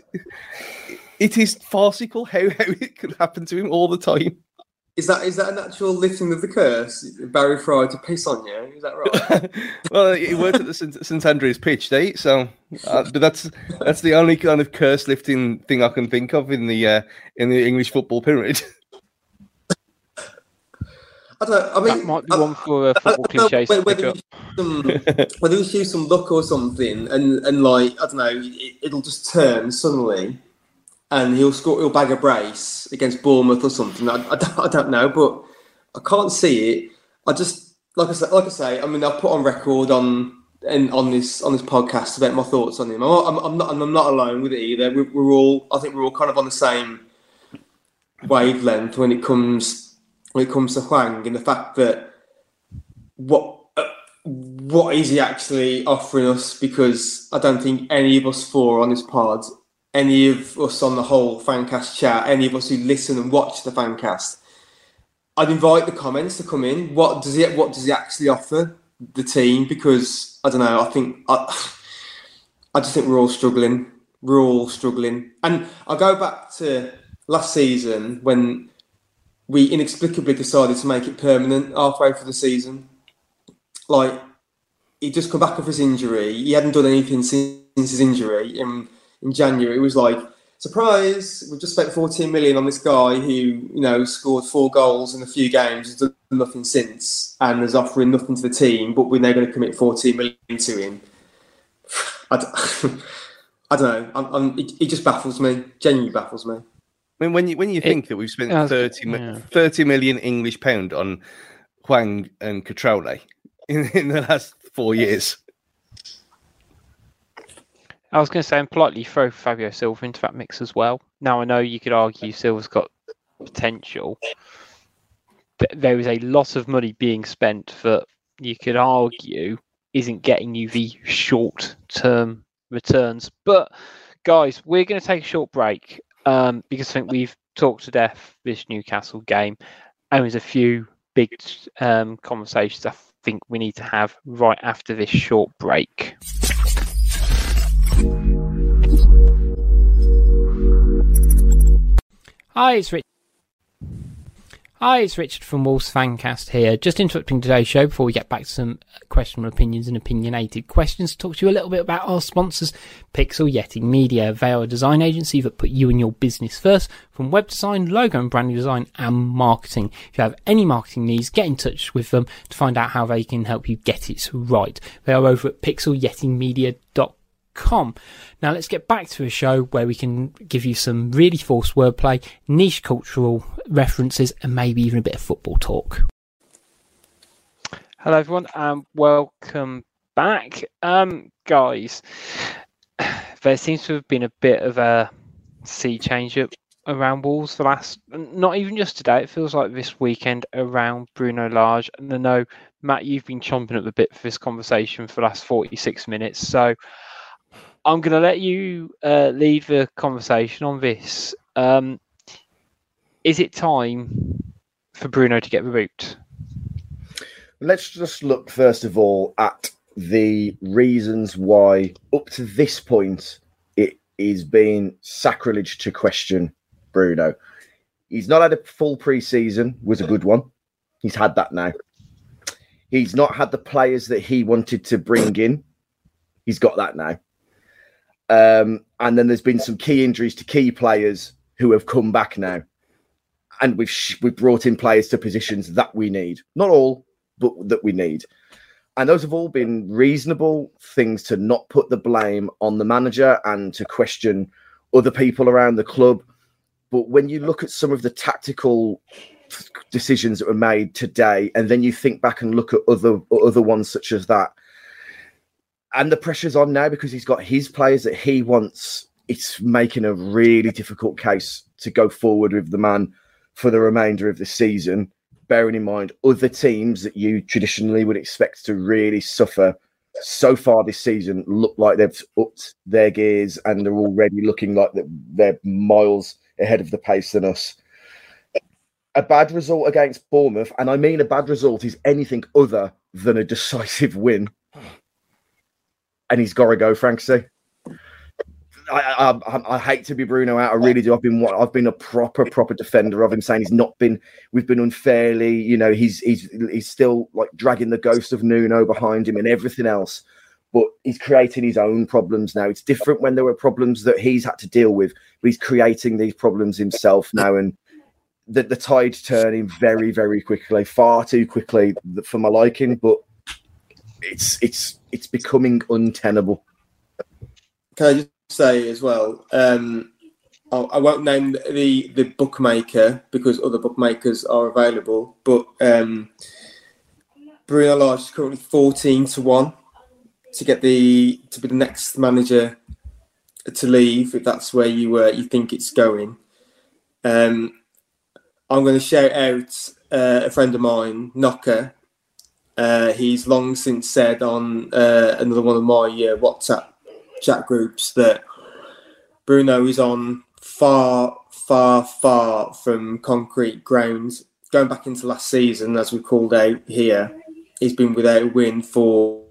it is farcical how, how it could happen to him all the time. Is that is that an actual lifting of the curse? Barry Fry to piss on you? Is that right? well, he worked at the St, St Andrews pitch, day, so uh, but that's that's the only kind of curse lifting thing I can think of in the uh, in the English football pyramid. I don't know. I mean, That might be I- one for a I football don't know cliche to whether, whether, up. you use some, whether you use some luck or something, and, and like I don't know, it, it'll just turn suddenly, and he'll score, he'll bag a brace against Bournemouth or something. I, I, don't, I don't know, but I can't see it. I just like I say, like I say. I mean, I'll put on record on and on this on this podcast about my thoughts on him. I'm, I'm, I'm not, I'm not alone with it either. We're, we're all, I think, we're all kind of on the same wavelength when it comes when it comes to Hwang and the fact that what uh, what is he actually offering us? Because I don't think any of us four on this pod, any of us on the whole fancast chat, any of us who listen and watch the fancast, I'd invite the comments to come in. What does he What does he actually offer the team? Because I don't know. I think I, I just think we're all struggling. We're all struggling, and I go back to last season when we inexplicably decided to make it permanent halfway through the season. Like he'd just come back off his injury. He hadn't done anything since his injury in in January. It was like surprise. We've just spent 14 million on this guy who you know scored four goals in a few games. Has done nothing since and is offering nothing to the team. But we're now going to commit 14 million to him. I don't, I don't know. I'm, I'm, it, it just baffles me. Genuinely baffles me. I mean, when you when you think that we've spent yeah, 30, yeah. 30 million English pound on Hwang and Cutrone in, in the last four years, I was going to say, and politely throw Fabio Silva into that mix as well. Now I know you could argue Silva's got potential, there is a lot of money being spent that you could argue isn't getting you the short-term returns. But guys, we're going to take a short break um, because I think we've talked to death this Newcastle game, and there's a few big um, conversations I think we need to have right after this short break. Hi, it's Rich. Hi, it's Richard from Wolf's Fancast here. Just interrupting today's show before we get back to some questionable opinions and opinionated questions. To talk to you a little bit about our sponsors, Pixel Yeti Media. They are a design agency that put you and your business first, from web design, logo and branding design, and marketing. If you have any marketing needs, get in touch with them to find out how they can help you get it right. They are over at pixelyetimedia.com com. Now let's get back to a show where we can give you some really forced wordplay, niche cultural references, and maybe even a bit of football talk. Hello everyone, and welcome back. Um, guys, there seems to have been a bit of a sea change up around Wolves for last, not even just today. It feels like this weekend around Bruno Lage. And I know Matt, you've been chomping at the bit for this conversation for the last forty-six minutes. So I'm going to let you uh, lead the conversation on this. Um, is it time for Bruno to get the boot? Let's just look first of all at the reasons why, up to this point, it is being sacrilege to question Bruno. He's not had a full preseason, was a good one. He's had that now. He's not had the players that he wanted to bring in. He's got that now. Um, and then there's been some key injuries to key players who have come back now. And we've sh- we've brought in players to positions that we need. Not all, but that we need. And those have all been reasonable things to not put the blame on the manager and to question other people around the club. But when you look at some of the tactical decisions that were made today, and then you think back and look at other other ones such as that, and the pressure's on now because he's got his players that he wants. It's making a really difficult case to go forward with the man for the remainder of the season. Bearing in mind other teams that you traditionally would expect to really suffer so far this season look like they've upped their gears and they're already looking like they're miles ahead of the pace than us. A bad result against Bournemouth, and I mean a bad result is anything other than a decisive win and he's got to go, Frankie. I, I, I, hate to be Bruno out. I really do. I've been I've been a proper proper defender of him, saying he's not been. We've been unfairly. You know, he's he's he's still like dragging the ghost of Nuno behind him and everything else. But he's creating his own problems now. It's different when there were problems that he's had to deal with. But he's creating these problems himself now, and the the tide turning very very quickly, far too quickly for my liking. But it's it's it's becoming untenable. Can I just say as well? Um, I won't name the the bookmaker because other bookmakers are available, but um, Bruno Lage is currently fourteen to one to get the to be the next manager to leave if that's where you uh, you think it's going. Um, I'm going to shout out uh, a friend of mine, Knocker, uh, he's long since said on uh, another one of my uh, WhatsApp chat groups that Bruno is on far, far, far from concrete ground. Going back into last season, as we called out here, he's been without a win for,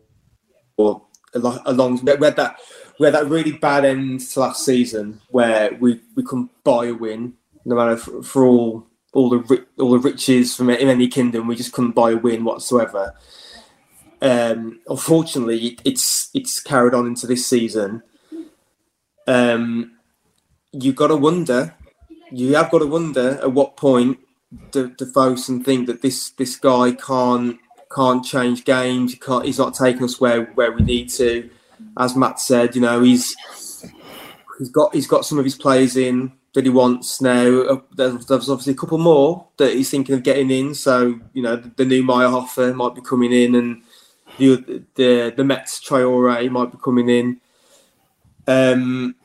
for a, lo- a long. We had that we had that really bad end to last season where we, we couldn't buy a win, no matter for, for all all the all the riches from in any kingdom. We just couldn't buy a win whatsoever. Um, unfortunately, it's it's carried on into this season. Um, you've got to wonder. You have got to wonder at what point the and think that this this guy can't can't change games. Can't. He's not taking us where where we need to. As Matt said, you know, he's he's got he's got some of his players in that he wants now. Uh, there's, there's, obviously a couple more that he's thinking of getting in. So you know the, the new Maierhofer might be coming in, and the the the Metz Traore might be coming in. Um,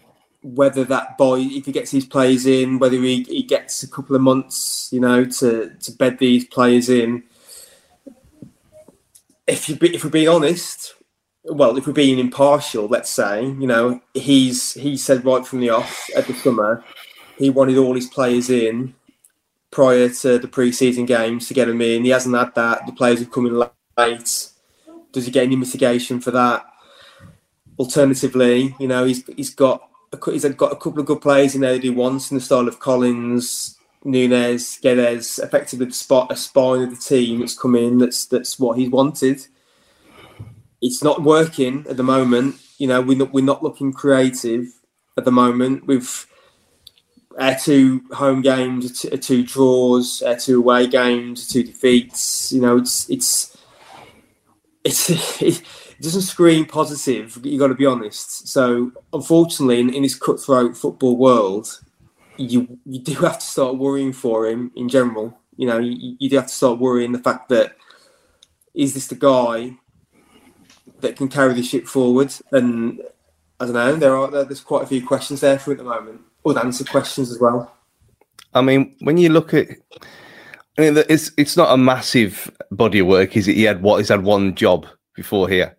whether that boy, if he gets his players in, whether he, he gets a couple of months, you know, to, to bed these players in. If you be, if we're being honest, well, if we're being impartial, let's say, you know, he's he said right from the off at the summer, he wanted all his players in prior to the pre-season games to get them in. He hasn't had that. The players have come in late. Does he get any mitigation for that? Alternatively, you know, he's he's got a, he's got a couple of good players in there that he wants in the style of Collins, Nunes, Guedes, effectively the spot a spine of the team that's come in. That's that's what he wanted. It's not working at the moment. You know, we're not, we're not looking creative at the moment. We've two home games, our uh, two draws, two away games, two defeats. You know, it's it's it's it doesn't scream positive. You got to be honest. So, unfortunately, in, in this cutthroat football world, you you do have to start worrying for him in general. You know, you, you do have to start worrying the fact that is this the guy that can carry the ship forward? And I don't know. There are there's quite a few questions there for at the moment unanswered questions as well. I mean, when you look at, I mean, it's it's not a massive body of work, is it? He had what? He's had one job before here,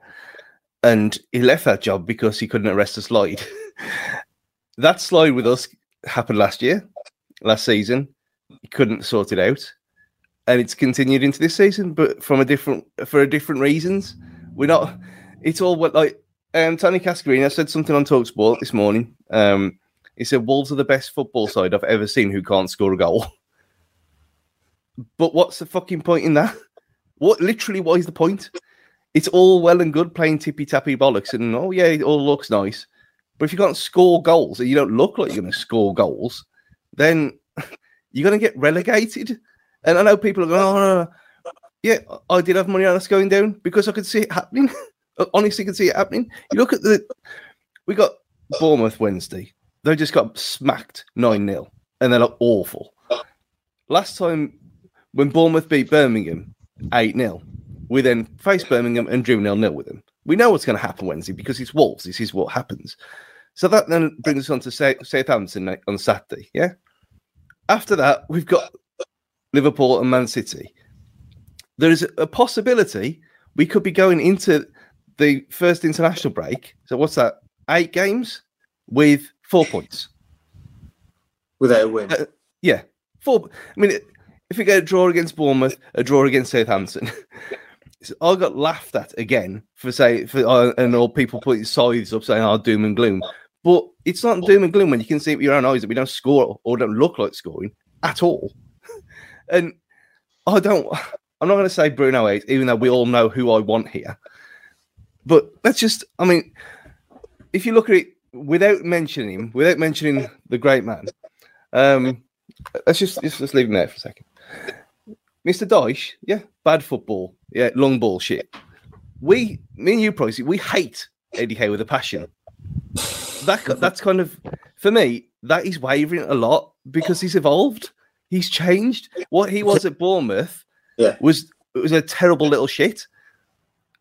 and he left that job because he couldn't arrest a slide. that slide with us happened last year, last season. He couldn't sort it out, and it's continued into this season, but from a different for a different reasons. We're not. It's all what like um, Tony Cascarino said something on Talksport this morning. Um, he said Wolves are the best football side I've ever seen who can't score a goal. But what's the fucking point in that? What literally what is the point? It's all well and good playing tippy tappy bollocks and oh yeah, it all looks nice. But if you can't score goals and you don't look like you're gonna score goals, then you're gonna get relegated. And I know people are going, oh no, no. yeah, I did have money on us going down because I could see it happening. Honestly, could see it happening. You look at the we got Bournemouth Wednesday. They just got smacked 9 0 and they look awful. Last time when Bournemouth beat Birmingham 8 0, we then faced Birmingham and drew 0 0 with them. We know what's going to happen Wednesday because it's Wolves. This is what happens. So that then brings us on to Southampton on Saturday. Yeah. After that, we've got Liverpool and Man City. There is a possibility we could be going into the first international break. So what's that? Eight games with four points without a win. Uh, yeah, four. I mean, if we get a draw against Bournemouth, a draw against Southampton, I got laughed at again for say for uh, and all people putting sides up saying, "Oh, doom and gloom." But it's not doom and gloom when you can see with your own eyes that we don't score or don't look like scoring at all. and I don't. I'm not going to say Bruno eight, even though we all know who I want here. But let's just. I mean, if you look at it without mentioning him, without mentioning the great man, um, let's just let's just leave him there for a second. Mr. Dyche, yeah, bad football, yeah, long ball shit. We, me and you, Pricey, we hate Eddie Howe with a passion. That that's kind of for me. That is wavering a lot because he's evolved. He's changed. What he was at Bournemouth yeah. was it was a terrible little shit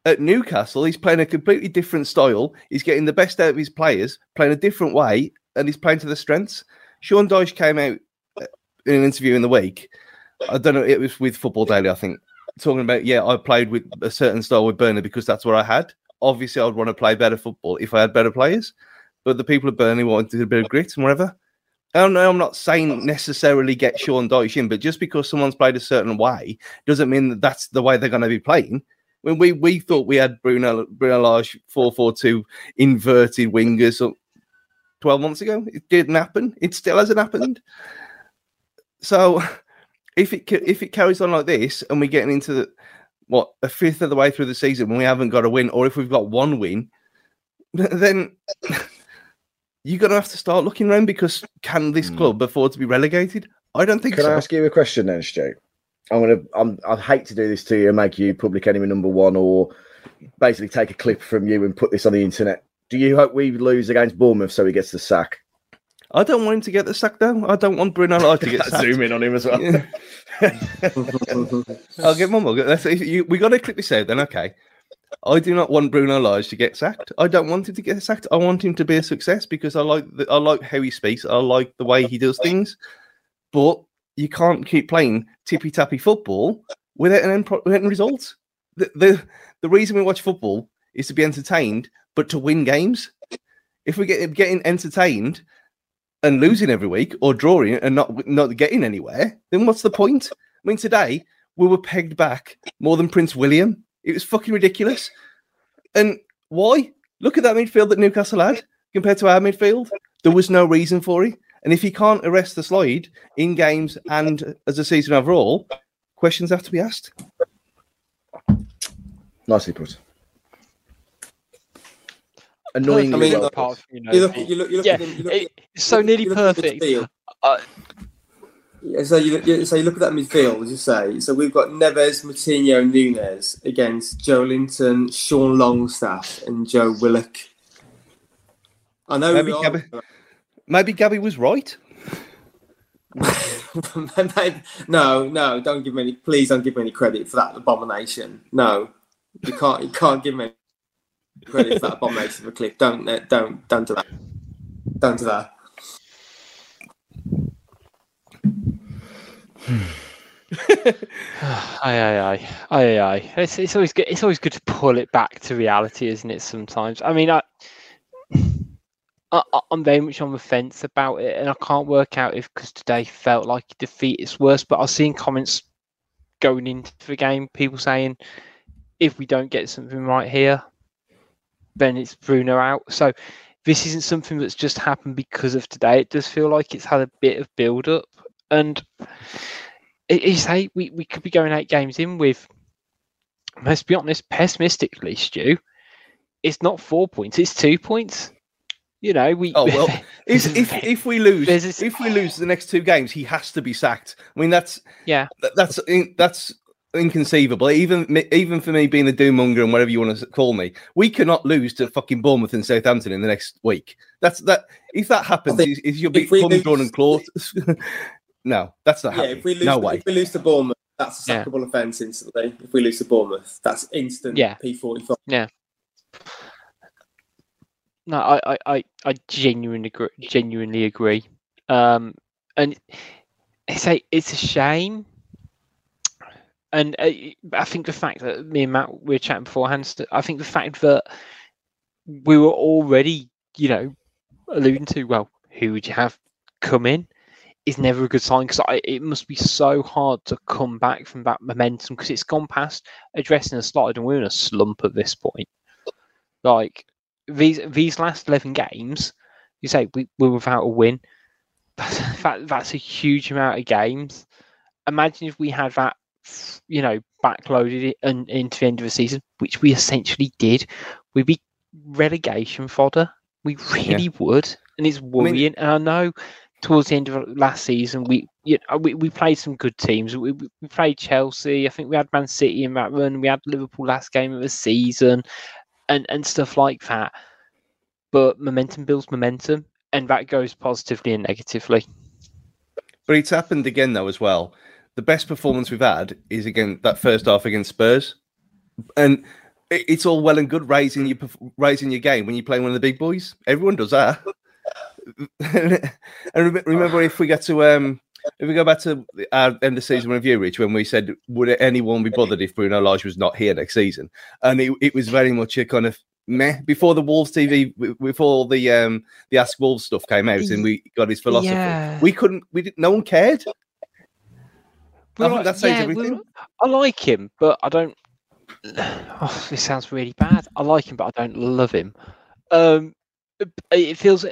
at Newcastle, he's playing a completely different style. He's getting the best out of his players, playing a different way, and he's playing to the strengths. Sean Dyche came out uh, in an interview in the week. I don't know, it was with Football Daily, I think, talking about, yeah, I played with a certain style with Burnley because that's what I had. Obviously, I'd want to play better football if I had better players, but the people at Burnley wanted a bit of grit and whatever. I don't know. I'm not saying necessarily get Sean Dyche in, but just because someone's played a certain way doesn't mean that that's the way they're going to be playing when we we thought we had Bruno Bruno Lage four four two inverted wingers twelve months ago. It didn't happen. It still hasn't happened. So if it if it carries on like this and we're getting into the, what a fifth of the way through the season when we haven't got a win, or if we've got one win, then you're gonna have to start looking around because can this hmm. club afford to be relegated? I don't think. Can so. I ask you a question then, Stu? I'm gonna. I'm. I hate to do this to you and make you public enemy number one, or basically take a clip from you and put this on the internet. Do you hope we lose against Bournemouth so he gets the sack? I don't want him to get the sack though. I don't want Bruno Lage to get sacked. Zoom in on him as well. Yeah. I'll get one more. Let's, you, we got to clip this out then. Okay. I do not want Bruno Lage to get sacked. I don't want him to get sacked. I want him to be a success because I like the, I like how he speaks. I like the way he does things. But you can't keep playing tippy tappy football without an end, pro- without result. The, the the reason we watch football is to be entertained, but to win games. If we get getting entertained and losing every week or drawing and not not getting anywhere, then what's the point? I mean, today we were pegged back more than Prince William. It was fucking ridiculous. And why? Look at that midfield that Newcastle had compared to our midfield. There was no reason for it. And if he can't arrest the slide in games and as a season overall, questions have to be asked. Nicely put. Annoyingly I mean, well like, put. apart from, you know, You look, you look, you look yeah, them, look, it- it's so look- nearly look perfect. Uh, Yeah, so you, you so you look at that midfield, as you say. So we've got Neves, Moutinho, Nunes against Joelinton, Sean Longstaff, and Joe Willock. I know. Maybe we are- Gabby- Maybe Gabby was right. No, no, don't give me any. Please don't give me any credit for that abomination. No, you can't. You can't give me any credit for that abomination of a clip. Don't, don't, don't do that. Don't do that. Aye, aye, aye, aye, aye. It's, it's always good. It's always good to pull it back to reality, isn't it? Sometimes. I mean, I, I I'm very much on the fence about it, and I can't work out if because today felt like a defeat is worse. But I've seen comments going into the game, people saying if we don't get something right here, then it's Bruno out. So this isn't something that's just happened because of today. It does feel like it's had a bit of build up, and you say we, we could be going eight games in with let's be honest pessimistically stu it's not four points it's two points you know we Oh, well, Is, if if we lose, There's this- if we lose the next two games, he has to be sacked. I mean, that's yeah that's that's inconceivable. Even even for me being a doommonger and whatever you want to call me, we cannot lose to fucking Bournemouth and Southampton in the next week. That's that. If that happens, think is, is your big if we thumbs drawn and clawed? no, that's not Yeah, happening. if we lose, no way. if we lose to Bournemouth, that's a Yeah. sackable offence instantly. If we lose to Bournemouth, that's instant. Yeah. P forty five. No i i i, genuinely agree, genuinely agree um and it's a it's a shame and uh, I think the fact that me and Matt we were chatting beforehand, I think the fact that we were already, you know, alluding to, well, who would you have come in, is never a good sign because it must be so hard to come back from that momentum because it's gone past addressing a slide and we're in a slump at this point. Like these these last eleven games, you say we we're without a win. That, that's a huge amount of games. Imagine if we had that you know, backloaded it and into the end of the season, which we essentially did, we'd be relegation fodder. We really would, and it's worrying. and I know towards the end of last season, we you know, we, we played some good teams. We, we we played Chelsea. I think we had Man City in that run. We had Liverpool last game of the season, and and stuff like that. But momentum builds momentum, and that goes positively and negatively. But it's happened again though as well. The best performance we've had is again that first half against Spurs, and it's all well and good raising your raising your game when you play one of the big boys. Everyone does that. and remember, if we get to um, if we go back to our end of season review, Rich, when we said would anyone be bothered if Bruno Lage was not here next season, and it, it was very much a kind of meh before the Wolves TV, before the um the Ask Wolves stuff came out, and we got his philosophy. Yeah. We couldn't. We didn't. No one cared. I Well, think that says yeah, everything. I like him, but I don't. Oh, this sounds really bad. I like him, but I don't love him. Um, it- it feels.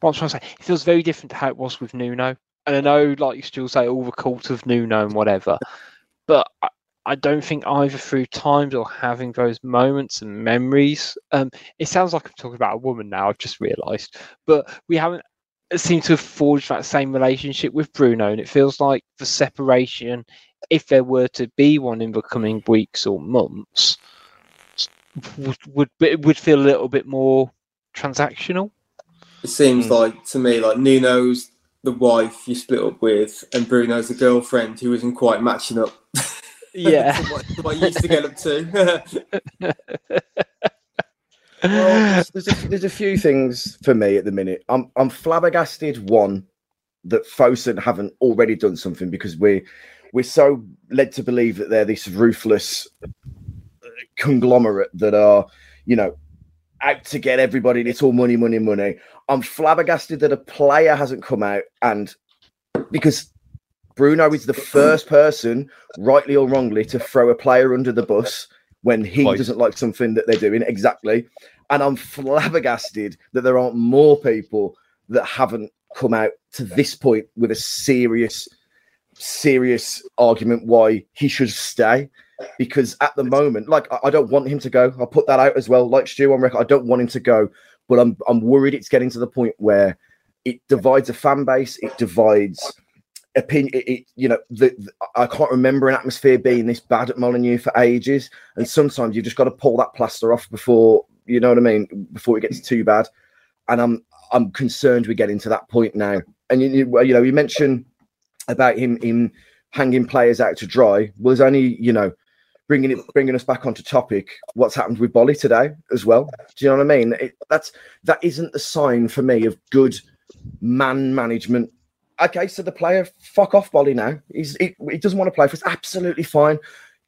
What I'm trying to say, it feels very different to how it was with Nuno. And I know, like you still say, all the cult of Nuno and whatever, but I, I don't think either through times or having those moments and memories. Um, it sounds like I'm talking about a woman now. I've just realised, but we haven't seemed to have forged that same relationship with Bruno, and it feels like the separation, if there were to be one in the coming weeks or months, would would would feel a little bit more transactional. It seems Hmm. like to me like Nuno's the wife you split up with, and Bruno's the girlfriend who isn't quite matching up. Yeah. what, what you used to get up to. Well, there's, there's, a, there's a few things for me at the minute. I'm I'm flabbergasted one that Fosun haven't already done something because we're we're so led to believe that they're this ruthless uh, conglomerate that are you know out to get everybody. and It's all money, money, money. I'm flabbergasted that a player hasn't come out and because Bruno is the first person, rightly or wrongly, to throw a player under the bus when he doesn't like something that they're doing. Exactly. And I'm flabbergasted that there aren't more people that haven't come out to this point with a serious, serious argument why he should stay. Because at the moment, like I, I don't want him to go. I'll put that out as well. Like Stu on record, I don't want him to go, but I'm I'm worried it's getting to the point where it divides a fan base, it divides opinion. It, it- you know, the, the- I can't remember an atmosphere being this bad at Molineux for ages, and sometimes you've just got to pull that plaster off before you know what I mean, before it gets too bad. And I'm I'm concerned we're getting to that point now. And you, you, you know, you mentioned about him him hanging players out to dry. Well, there's only you know bringing it bringing us back onto topic. What's happened with Boly today as well? Do you know what I mean? It, that's that isn't the sign for me of good man management. Okay, so the player fuck off Boly now. He's he, he doesn't want to play for us. Absolutely fine.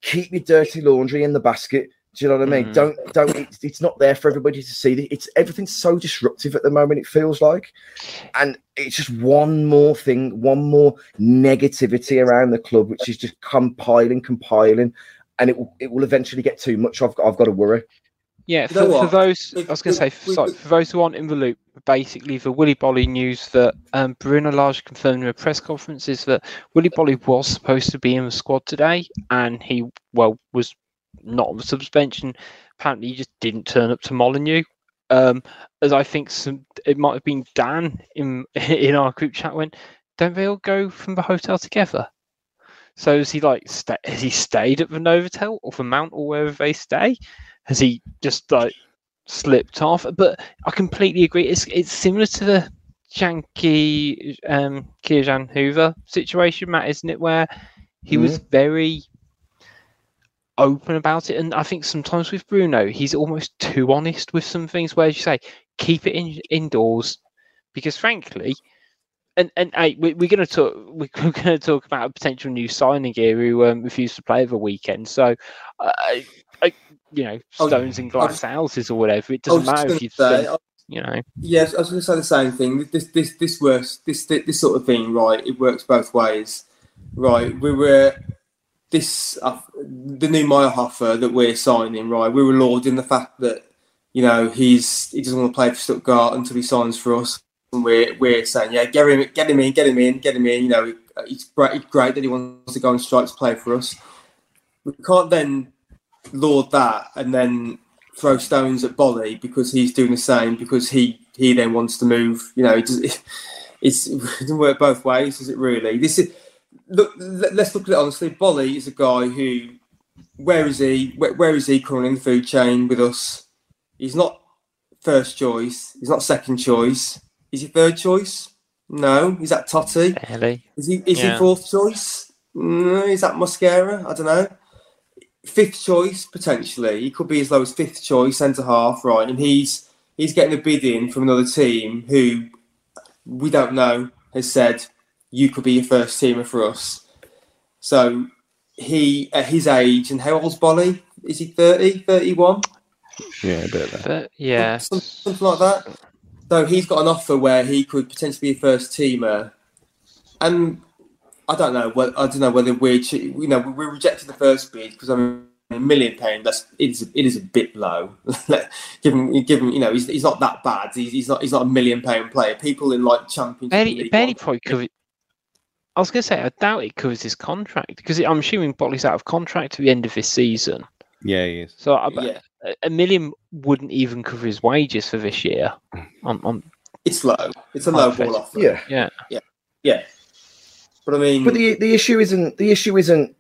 Keep your dirty laundry in the basket. Do you know what I mean? Mhm. Don't don't. It's, it's not there for everybody to see. It's everything's so disruptive at the moment. It feels like, and it's just one more thing, one more negativity around the club, which is just compiling, compiling, and it will it will eventually get too much. I've got I've got to worry. Yeah, You for, know for those, If- I was going to say, for, we sorry, for those who aren't in the loop, basically the Willy Boly news that um, Bruno Lage confirmed in a press conference is that Willy Boly was supposed to be in the squad today, and he well was not on the suspension. Apparently, he just didn't turn up to Molineux. Um, as I think some, it might have been Dan in in our group chat went, don't they all go from the hotel together? So is he like sta has he stayed at the Novotel or the Mount or wherever they stay? Has he just like slipped off? But I completely agree. It's it's similar to the Janky um Ki-Jana Hoever situation, Matt, isn't it? Where he was very open about it, and I think sometimes with Bruno, he's almost too honest with some things. Where you say keep it in indoors, because frankly, and and hey, we, we're going to talk. We're going to talk about a potential new signing here who um, refused to play over the weekend. So, uh, I, you know, was- stones and I was- glass houses or whatever. It doesn't matter if you say, I- you know. Yes, I was going to say the same thing. This, this, this works. This, this sort of thing, right? It works both ways, right? We were this uh, the new Meyerhofer that we're signing, right? We were lauding the fact that you know he's he doesn't want to play for Stuttgart until he signs for us, we're we're saying, yeah, get him, get him in, get him in, get him in. You know, it's great, it's great that he wants to go and strike to play for us. We can't then laud that and then throw stones at Boly because he's doing the same because he he then wants to move. You know, it, does, it, it's, it doesn't work both ways, does it? Really? This is look. let- Let's look at it honestly. Boly is a guy who, where is he? Where, where is he currently in the food chain with us? He's not first choice. He's not second choice. Is he third choice? No. Is that Toti? Really? Is he is Yeah. he fourth choice? Mm, is that Mosquera? I don't know. Fifth choice potentially. He could be as low as fifth choice centre half, right? And he's he's getting a bid in from another team who we don't know has said you could be your first teamer for us. So he at his age and how old's Boly? Is he 30, 31? Yeah, a bit of that. But yeah, Some- something like that. So he's got an offer where he could potentially be a first teamer, and I don't know. Well, I don't know whether we're you know we rejected the first bid because I mean a million pound. That's it is it is a bit low. given given you know he's, he's not that bad. He's, he's not he's not a million pound player. People in like championship. barely, League barely probably covered. I was going to say, I doubt it covers his contract because I'm assuming Boly's out of contract at the end of this season. Yeah, he is. So I, Yeah, a- a million wouldn't even cover his wages for this year. On, on it's low. It's a low ball offer. Yeah, yeah. Yeah. But I mean, but the the issue isn't the issue isn't.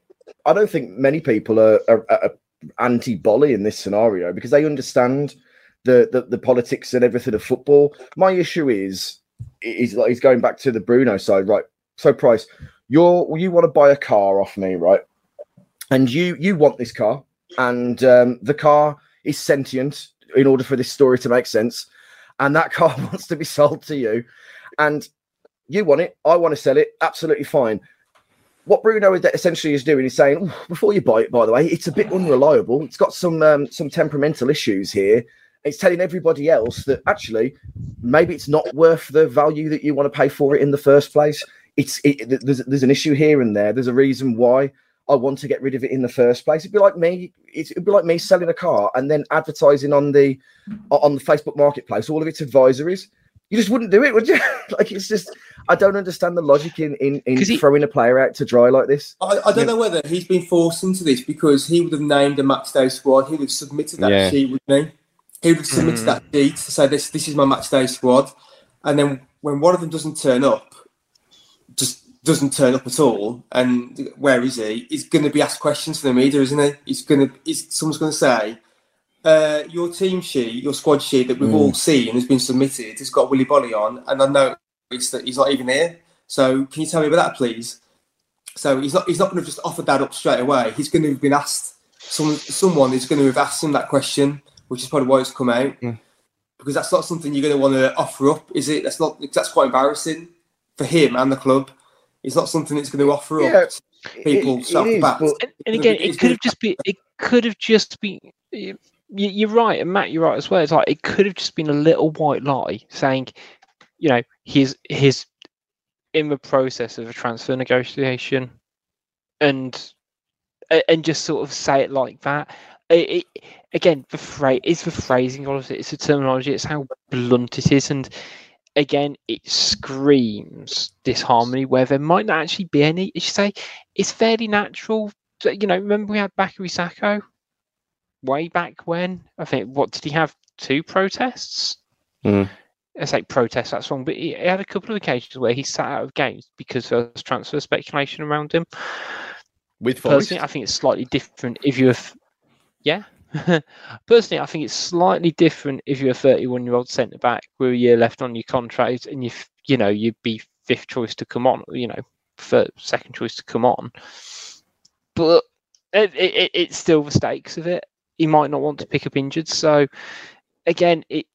I don't think many people are, are, are anti Boly in this scenario because they understand the, the the politics and everything of football. My issue is is like he's going back to the Bruno side, right? So Price, you're you want to buy a car off me, right? and you you want this car, and um, the car is sentient in order for this story to make sense, and that car wants to be sold to you, and you want it, I want to sell it, absolutely fine. What Bruno essentially is doing is saying, before you buy it, by the way, it's a bit unreliable. It's got some um, some temperamental issues here. It's telling everybody else that actually maybe it's not worth the value that you want to pay for it in the first place. It's it, there's there's an issue here and there. There's a reason why I want to get rid of it in the first place. It'd be like me. It'd be like me selling a car and then advertising on the on the Facebook Marketplace all of its advisories. You just wouldn't do it, would you? like it's just I don't understand the logic in in, in he, throwing a player out to dry like this. I, I don't know whether he's been forced into this because he would have named a match day squad. He would have submitted that yeah. sheet, wouldn't he? He would have submitted mm. that sheet to say this this is my match day squad, and then when one of them doesn't turn up, just doesn't turn up at all, and where is he? He's going to be asked questions from the media, isn't he? He's going to. He's, someone's going to say, uh, "Your team sheet, your squad sheet that we've mm. all seen has been submitted. It's got Willy Boly on, and I noticed that he's not even here. So can you tell me about that, please?" So he's not. He's not going to just offer that up straight away. He's going to have been asked. Some, someone is going to have asked him that question, which is probably why it's come out. Mm. Because that's not something you're going to want to offer up, is it? That's not. That's quite embarrassing for him and the club. It's not something that's going to offer yeah, up people it, it is, but, and, and, again, it could have just been. It could have just been. You're right, and Matt, you're right as well. It's like it could have just been a little white lie saying, you know, he's he's in the process of a transfer negotiation, and and just sort of say it like that. It, it, again, the phrase is the phrasing of it. It's the terminology. It's how blunt it is, and again, it screams disharmony where there might not actually be any. As You say it's fairly natural. You know, remember we had Bakary Sakho way back when? I think what did he have? Two protests. Mm. I say protests. That's wrong, but he, he had a couple of occasions where he sat out of games because there was transfer speculation around him. With personally, I think it's slightly different if you have, yeah, Personally, I think it's slightly different if you're a 31 year old centre back with a year left on your contract and you you know you'd be fifth choice to come on, you know, first, second choice to come on. But it, it, it's still the stakes of it. He might not want to pick up injured, so again, it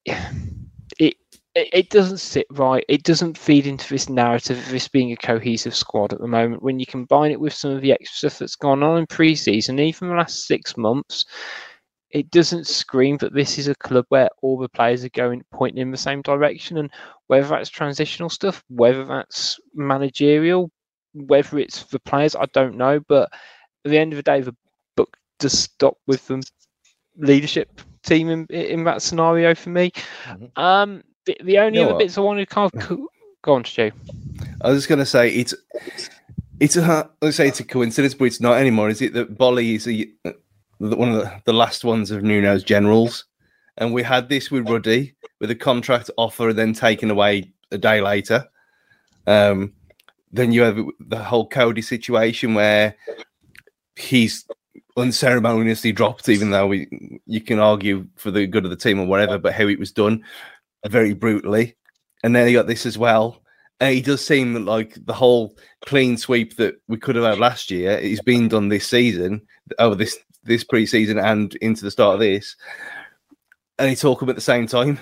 it it doesn't sit right. It doesn't feed into this narrative of this being a cohesive squad at the moment. When you combine it with some of the extra stuff that's gone on in pre-season, even the last six months, it doesn't scream that this is a club where all the players are going pointing in the same direction. And whether that's transitional stuff, whether that's managerial, whether it's the players, I don't know. But at the end of the day, the book does stop with the leadership team in, in that scenario for me. Mm-hmm. Um, the, the only you know other what? bits I wanted to kind of go on, to Stu. I was just going to say it's it's a let's say it's a coincidence, but it's not anymore. Is it that Boly is a one of the, the last ones of Nuno's generals. And we had this with Ruddy with a contract offer and then taken away a day later. Um, then you have the whole Coady situation where he's unceremoniously dropped, even though we you can argue for the good of the team or whatever, but how it was done very brutally. And then you got this as well. Uh, and it does seem like the whole clean sweep that we could have had last year is being done this season over this this preseason and into the start of this, and he talk them at the same time.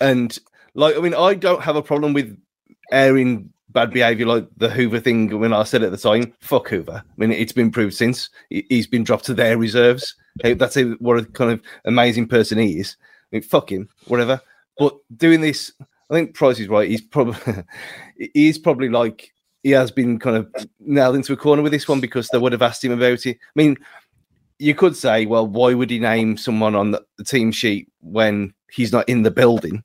And like, I mean, I don't have a problem with airing bad behavior like the Hoever thing when I said at the time, fuck Hoever. I mean, it's been proved since he's been dropped to their reserves. That's what a kind of amazing person he is. I mean, fuck him, whatever. But doing this, I think Price is right. He's probably he's probably like he has been kind of nailed into a corner with this one because they would have asked him about it. I mean, you could say, well, why would he name someone on the, team sheet when he's not in the building?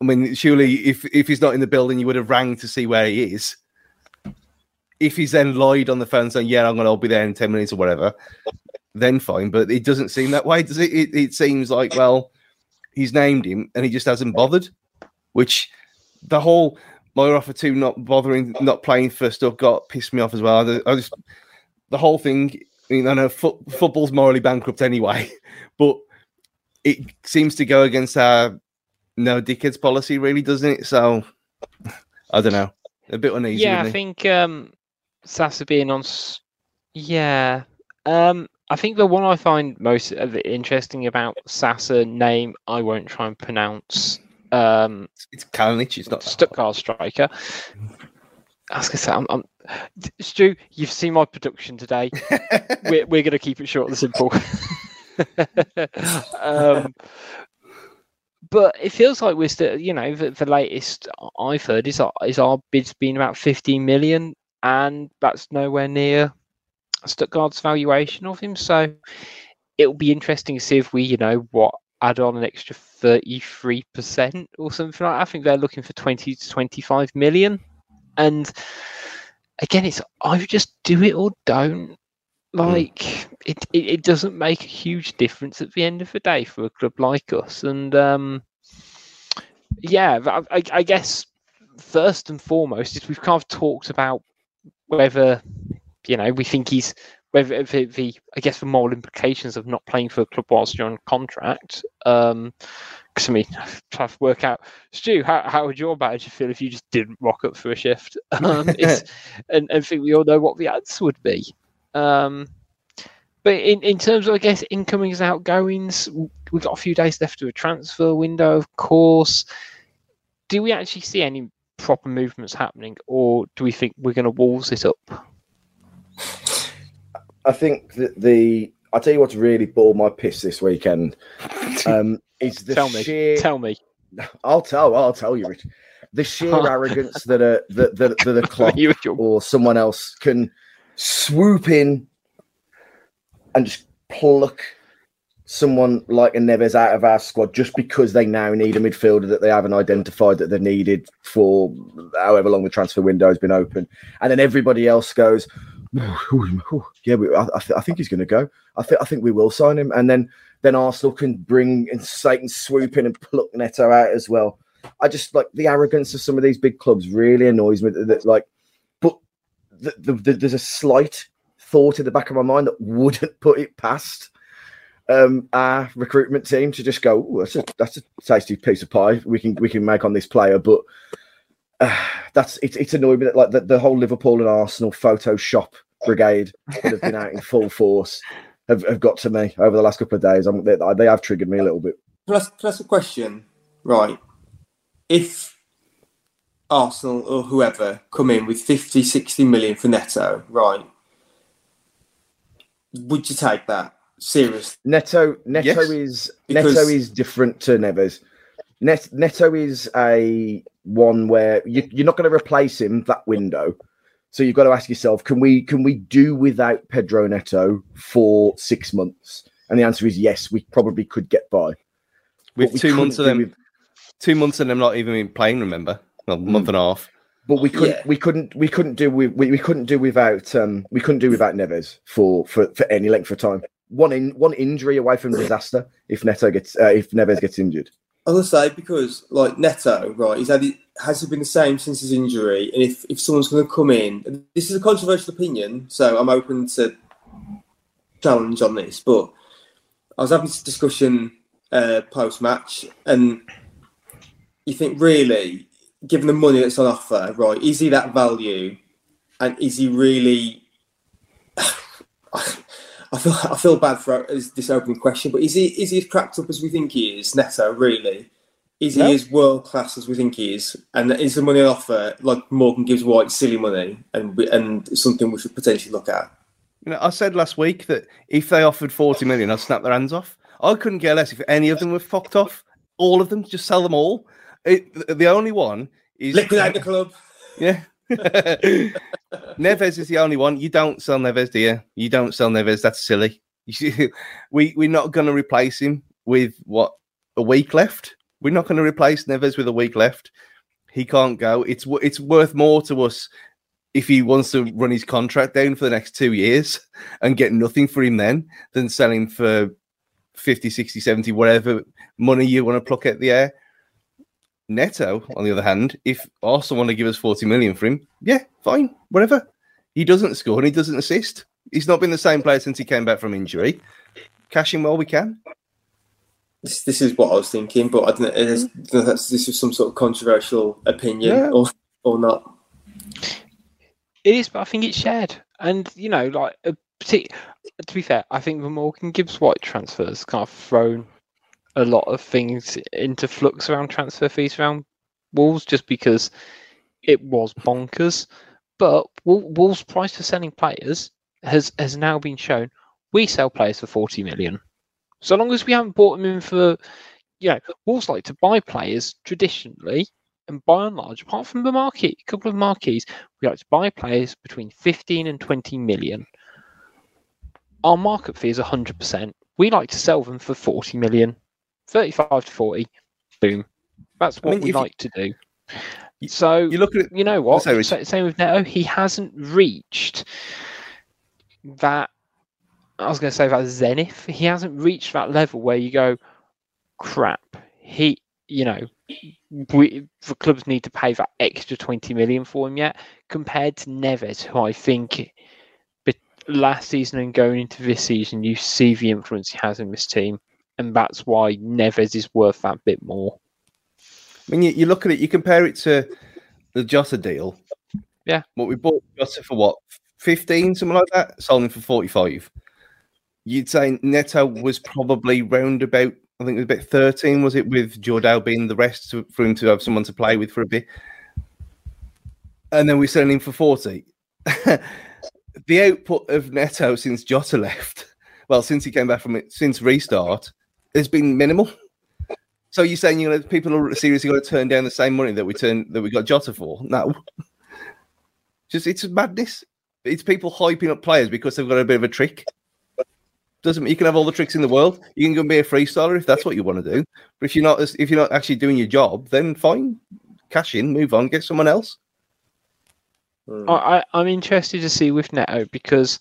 I mean, surely if if he's not in the building, you would have rang to see where he is. If he's then lied on the phone saying, "Yeah, I'm gonna be there in ten minutes or whatever," then fine. But it doesn't seem that way, does it? It, it seems like well, he's named him and he just hasn't bothered. Which the whole my offer two not bothering, not playing first up got pissed me off as well. I, just the whole thing. I mean, I know football's morally bankrupt anyway, but it seems to go against our no dickheads policy, really, doesn't it? So I don't know, a bit uneasy. Yeah, I think um, Sasa being on Yeah. Um, I think the one I find most interesting about Sasa name I won't try and pronounce. Um, It's Kalinic. It's not. Stuttgart striker. I was I'm, I'm, Stu, you've seen my production today. we're we're gonna keep it short and simple. um, but it feels like we're still, you know, the, the latest I've heard is our, is our bid's been about 15 million, and that's nowhere near Stuttgart's valuation of him. So it'll be interesting to see if we, you know, what add on an extra 33% or something like that. I think they're looking for 20 to 25 million. And again, it's either just do it or don't. Like it, it, it doesn't make a huge difference at the end of the day for a club like us. And um, yeah, I, I, I guess first and foremost is we've kind of talked about whether you know we think he's whether the, the I guess the moral implications of not playing for a club whilst you're on contract. Um, because I mean, trying to work out, Stu, how, how would your manager feel if you just didn't rock up for a shift? Um, and, and I think we all know what the answer would be. Um, but in, in terms of, I guess, incomings and outgoings, we've got a few days left of a transfer window, of course. Do we actually see any proper movements happening, or do we think we're going to walls it up? I think that the I'll tell you what's really balled my piss this weekend. Um, is the tell me, sheer tell me. I'll tell I'll tell you, Rich. The sheer arrogance that a that, that, that a your- or someone else can swoop in and just pluck someone like a Neves out of our squad just because they now need a midfielder that they haven't identified that they needed for however long the transfer window has been open, and then everybody else goes, yeah, we, I, I, th- I think he's going to go. I think I think we will sign him, and then then Arsenal can bring and Satan swoop in and pluck Neto out as well. I just like the arrogance of some of these big clubs really annoys me. That, that, like, but the, the, the, there's a slight thought in the back of my mind that wouldn't put it past um, our recruitment team to just go, that's a that's a tasty piece of pie we can we can make on this player, but uh, that's it's it's annoying me that like the, the whole Liverpool and Arsenal Photoshop brigade that have been out in full force have, have got to me over the last couple of days. I'm, they, they have triggered me a little bit. Can I, ask, can I ask a question? Right. If Arsenal or whoever come in with 50, 60 million for Neto, right, would you take that? Serious? Neto Neto Yes, is because- Neto is different to Neves. Net, Neto is a one where you, you're not going to replace him that window. So you've got to ask yourself, can we can we do without Pedro Neto for six months? And the answer is yes, we probably could get by. With But two months of them, with- two months of them not even playing. Remember, well, a month and a half. but we couldn't Yeah. we couldn't we couldn't do with we, we couldn't do without um we couldn't do without Neves for for, for any length of time. One in one injury away from disaster if Neto gets uh, if Neves gets injured. I was gonna say because like Neto, right? He's had it, has he been the same since his injury? And if, if someone's going to come in, this is a controversial opinion, so I'm open to challenge on this. But I was having this discussion uh, post match, and you think really, given the money that's on offer, right? Is he that value, and is he really? I feel I feel bad for this opening question, but is he is he as cracked up as we think he is, Neto? Really, is No. he as world class as we think he is? And is the money on offer like Morgan Gibbs White silly money and and something we should potentially look at? You know, I said last week that if they offered 40 million, I'd snap their hands off. I couldn't care less if any of them were fucked off. All of them, just sell them all. It, the- the only one is Liquidate the club. Yeah. Neves is the only one. You don't sell Neves, do you? You don't sell Neves. That's silly. We we're not going to replace him with what a week left. We're not going to replace Neves with a week left. He can't go. It's it's worth more to us if he wants to run his contract down for the next two years and get nothing for him then than selling for 50, 60, 70, whatever money you want to pluck at the air. Neto, on the other hand, if Arsenal want to give us 40 million for him, yeah, fine, whatever. He doesn't score and he doesn't assist. He's not been the same player since he came back from injury. Cash him while we can. This, this is what I was thinking, but I don't know, it is, don't know if that's, this is some sort of controversial opinion Yeah. or or not. It is, but I think it's shared. And you know, like uh, a to be fair, I think the Morgan Gibbs White transfers kind of thrown a lot of things into flux around transfer fees around Wolves just because it was bonkers. But Wolves' price for selling players has has now been shown. We sell players for forty million. So long as we haven't bought them in for, you know, Wolves like to buy players traditionally, and by and large, apart from the market, a couple of marquees, we like to buy players between fifteen and twenty million. Our market fee is hundred percent. We like to sell them for forty million, thirty-five to forty. Boom. That's I what mean, we if you- like to do. So You look at it. you know what? Sorry, Same with Neto. He hasn't reached that. I was going to say that zenith. He hasn't reached that level where you go, crap. He, you know, we, the clubs need to pay that extra twenty million for him yet. Compared to Neves, who I think, last season and going into this season, you see the influence he has in this team, and that's why Neves is worth that bit more. When you, you look at it, you compare it to the Jota deal. Yeah. What we bought Jota for what? 15, something like that? Sold him for 45. You'd say Neto was probably round about, I think it was about 13, was it, with Jordao being the rest to, for him to have someone to play with for a bit. And then we're selling him for 40. the output of Neto since Jota left, well, since he came back from it, since restart, has been minimal. So you're saying you know people are seriously going to turn down the same money that we turned that we got Jota for? No, just it's madness. It's people hyping up players because they've got a bit of a trick. Doesn't you can have all the tricks in the world. You can go and be a freestyler if that's what you want to do. But if you're not, if you're not actually doing your job, then fine, cash in, move on, get someone else. Hmm. I, I, I'm interested to see with Neto because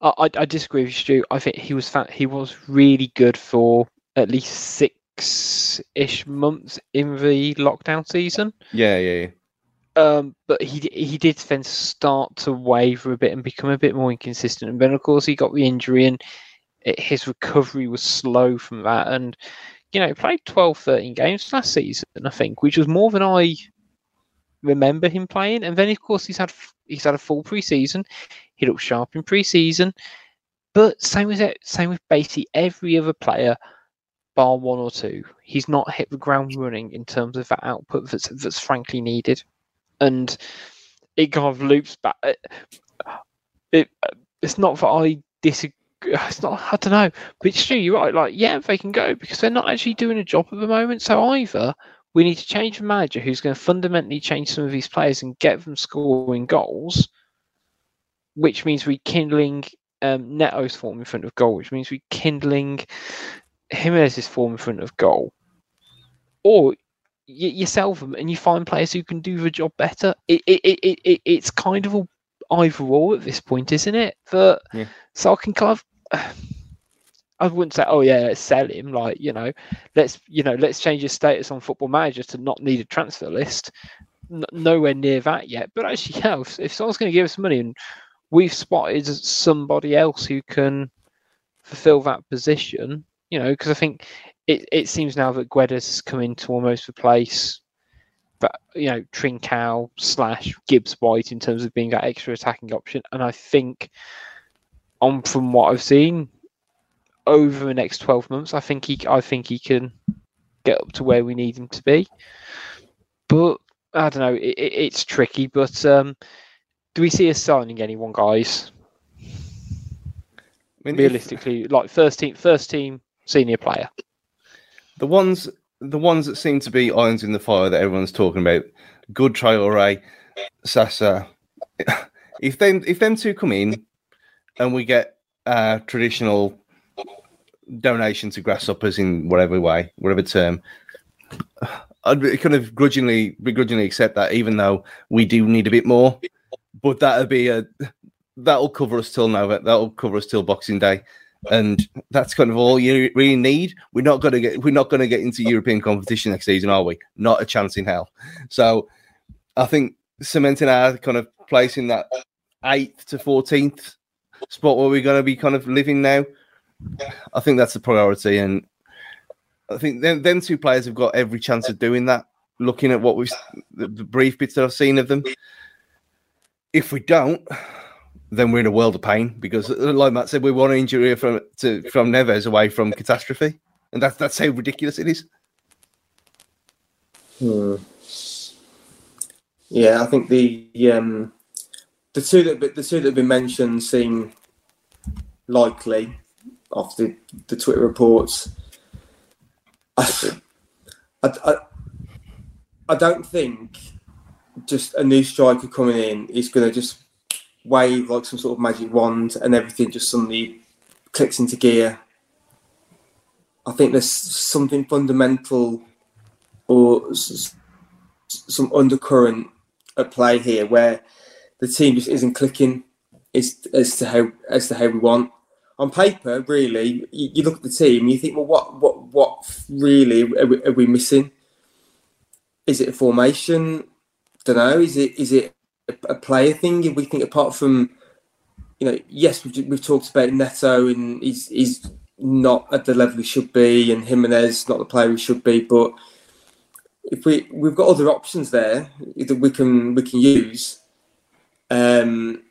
I, I, I disagree with you, Stu. I think he was fa- he was really good for at least six ish months in the lockdown season. Yeah, yeah, yeah. Um, but he he did then start to waver a bit and become a bit more inconsistent. And then of course he got the injury and it, his recovery was slow from that. And you know, he played 12, 13 games last season, I think, which was more than I remember him playing. And then of course he's had he's had a full preseason. He looked sharp in preseason. But same with it, same with basically every other player, bar one or two. He's not hit the ground running in terms of that output that's that's frankly needed and it kind of loops back. It, it it's not that I disagree. It's not. I don't know. But it's true. You're right. Like, yeah, they can go because they're not actually doing a job at the moment. So either we need to change the manager who's going to fundamentally change some of these players and get them scoring goals, which means rekindling um, Neto's form in front of goal, which means rekindling Jimenez's form in front of goal, or you, you sell them and you find players who can do the job better. It, it, it, it, it it's kind of a either or at this point, isn't it? But Yeah. so I can kind of. I wouldn't say, oh yeah, let's sell him. Like you know, let's you know, let's change his status on Football Manager to not need a transfer list. N- nowhere near that yet. But actually, yeah, if, if someone's going to give us money and we've spotted somebody else who can fulfill that position, you know, because I think it, it seems now that Guedes has come in to almost replace that you know Trincao slash Gibbs White in terms of being that extra attacking option, and I think on from what I've seen over the next twelve months, I think he I think he can get up to where we need him to be. But I don't know, it, it, it's tricky. But um, do we see us signing anyone, guys? I mean, if- Realistically, like first team, first team senior player. the ones the ones that seem to be irons in the fire that everyone's talking about, good Traore, Sasa. If them if them two come in and we get a traditional donation to grasshoppers in whatever way, whatever term, I'd kind of grudgingly begrudgingly accept that, even though we do need a bit more. But that'll be a that'll cover us till now. That'll cover us till Boxing Day and that's kind of all you really need. We're not going to get we're not going to get into European competition next season, are we? Not a chance in hell. So I think cementing our kind of place in that eighth to fourteenth spot where we're going to be kind of living now. I think that's the priority, and I think them, them two players have got every chance of doing that. Looking at what we've the, the brief bits that I've seen of them, if we don't, then we're in a world of pain because, like Matt said, we want an injury from to, from Neves away from catastrophe, and that's that's how ridiculous it is. Hmm. Yeah, I think the um, the two that the two that have been mentioned seem likely off the, the Twitter reports. I, I, I don't think just a new striker coming in is going to just wave like some sort of magic wand and everything just suddenly clicks into gear. I think there's something fundamental or some undercurrent at play here where the team just isn't clicking as, as to how as to how we want. On paper, really, you, you look at the team you think, well, what what what really are we, are we missing? Is it a formation? Don't know. Is it is it a, player thing? If we think apart from you know, yes, we've, we've talked about Neto and he's he's not at the level he should be, and Jimenez not the player he should be, but if we we've got other options there that we can we can use. Um,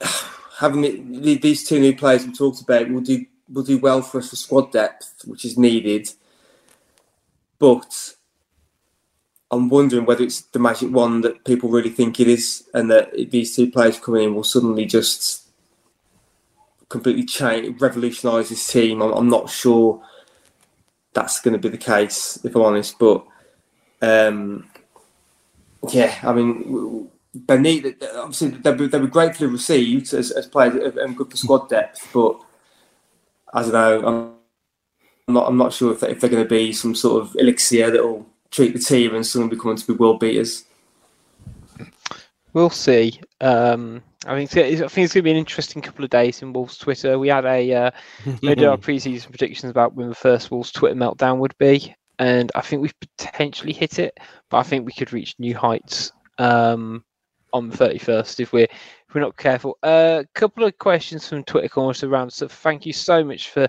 having these two new players we talked about will do will do well for us for squad depth, which is needed. But I'm wondering whether it's the magic one that people really think it is, and that these two players coming in will suddenly just completely change, revolutionise this team. I'm, I'm not sure that's going to be the case, if I'm honest. But um, yeah, I mean, Benit, obviously they'll be gratefully received as, as players and good for squad depth. But I don't know. I'm not. I'm not sure if, they, if they're going to be some sort of elixir that will treat the team and suddenly become to be world beaters. We'll see. Um, I think I think it's going to be an interesting couple of days in Wolves Twitter. We had a uh, we did our preseason predictions about when the first Wolves Twitter meltdown would be, and I think we've potentially hit it, but I think we could reach new heights um, on the thirty first if we're if we're not careful. A uh, couple of questions from Twitter corners around. So thank you so much for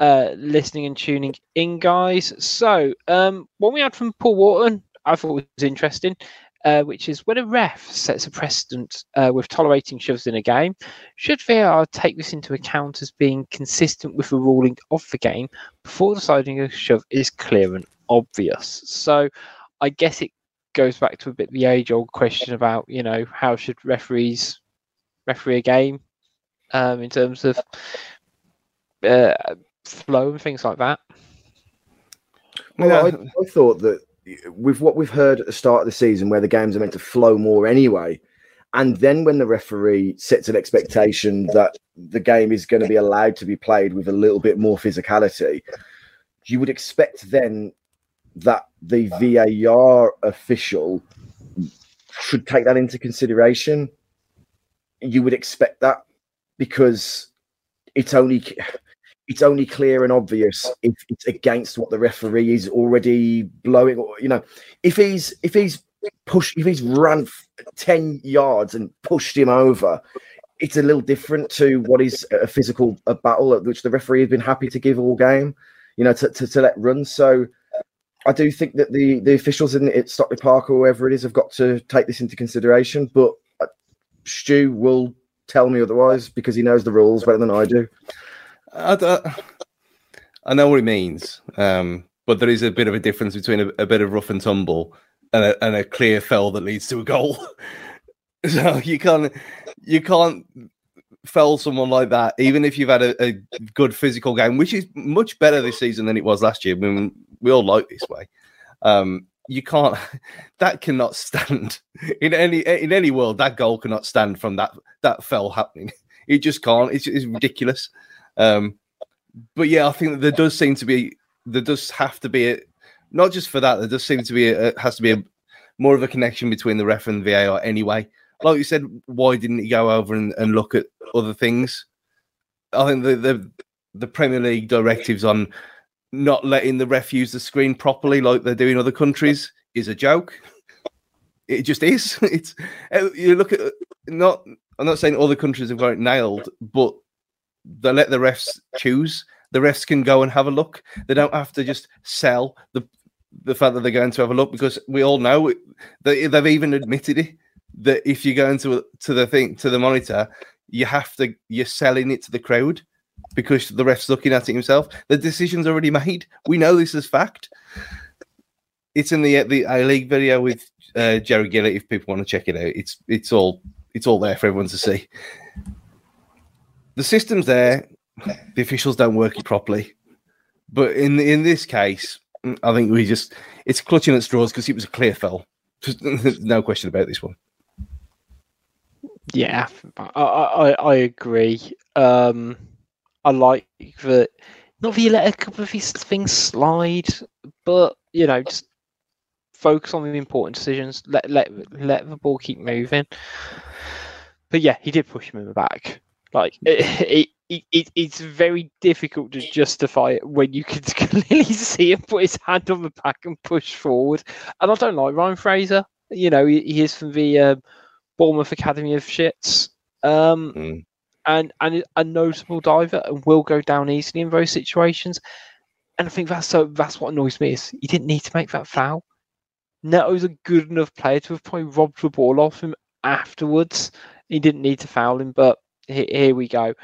uh, listening and tuning in, guys. So um, what we had from Paul Wharton, I thought was interesting uh, which is when a ref sets a precedent uh, with tolerating shoves in a game, should VAR take this into account as being consistent with the ruling of the game before deciding a shove is clear and obvious? So I guess it goes back to a bit the age old question about, you know, how should referees referee a game um, in terms of uh, flow and things like that? Well, I, I thought that with what we've heard at the start of the season, where the games are meant to flow more anyway, and then when the referee sets an expectation that the game is going to be allowed to be played with a little bit more physicality, you would expect then that the VAR official should take that into consideration. You would expect that because it's only it's only clear and obvious if it's against what the referee is already blowing or you know if he's if he's pushed if he's run 10 yards and pushed him over it's a little different to what is a physical a battle at which the referee has been happy to give all game you know to, to, to let run. So i do think that the the officials in it stockley park or wherever it is have got to take this into consideration but uh, stu will tell me otherwise because he knows the rules better than i do I, I know what it means, um, but there is a bit of a difference between a, a bit of rough and tumble and a, and a clear fell that leads to a goal. so you can't you can't fell someone like that, even if you've had a, a, good physical game, which is much better this season than it was last year. I mean, we all like this way. Um, you can't. That cannot stand in any in any world. That goal cannot stand from that that fell happening. It just can't. It's, it's ridiculous. Um, but yeah, I think there does seem to be there does have to be a, not just for that. There does seem to be a, has to be a more of a connection between the ref and the VAR anyway. Like you said, why didn't he go over and, and look at other things? I think the, the the Premier League directives on not letting the ref use the screen properly, like they do in other countries, is a joke. It just is. It's you look at not. I'm not saying other countries have got it nailed, but they let the refs choose. The refs can go and have a look. They don't have to just sell the the fact that they're going to have a look because we all know they, they've even admitted it. that if you go into to the thing to the monitor, you have to you're selling it to the crowd because the ref's looking at it himself. The decision's already made. We know this is fact. It's in the the A League video with uh, Jerry Gillett. If people want to check it out, it's it's all it's all there for everyone to see. The system's there. The officials don't work it properly. But in in this case, I think we just it's clutching at straws because it was a clear foul. no question about this one. Yeah, I I, I agree. Um, I like that. Not that you let a couple of these things slide, but you know, just focus on the important decisions. Let let let the ball keep moving. But yeah, he did push him in the back. Like it, it, it, it's very difficult to justify it when you can clearly see him put his hand on the back and push forward. And I don't like Ryan Fraser. You know, he, he is from the uh, Bournemouth Academy of Shits. Um, Mm. and and a notable diver and will go down easily in those situations. And I think that's so that's what annoys me is he didn't need to make that foul. Neto's a good enough player to have probably robbed the ball off him afterwards. He didn't need to foul him, but he- here we go.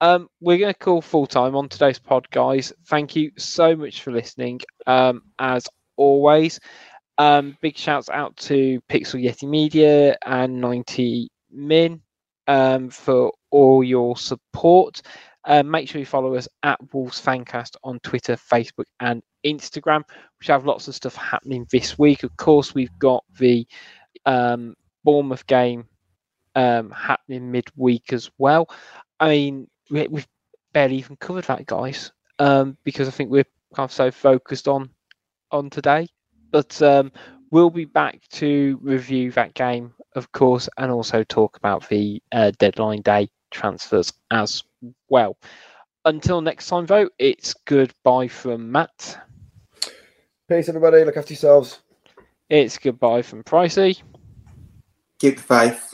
Um, we're going to call full time on today's pod, guys. Thank you so much for listening. Um, as always, um, big shouts out to Pixel Yeti Media and 90 Min um, for all your support. Uh, make sure you follow us at Wolves Fancast on Twitter, Facebook, and Instagram, We have lots of stuff happening this week. Of course, we've got the um, Bournemouth game um, happening midweek as well. I mean, we, we've barely even covered that, guys, um, because I think we're kind of so focused on on today. But um, we'll be back to review that game, of course, and also talk about the uh, deadline day transfers as well. Until next time, though, it's goodbye from Matt. Peace, everybody. Look after yourselves. It's goodbye from Pricey. Keep the faith.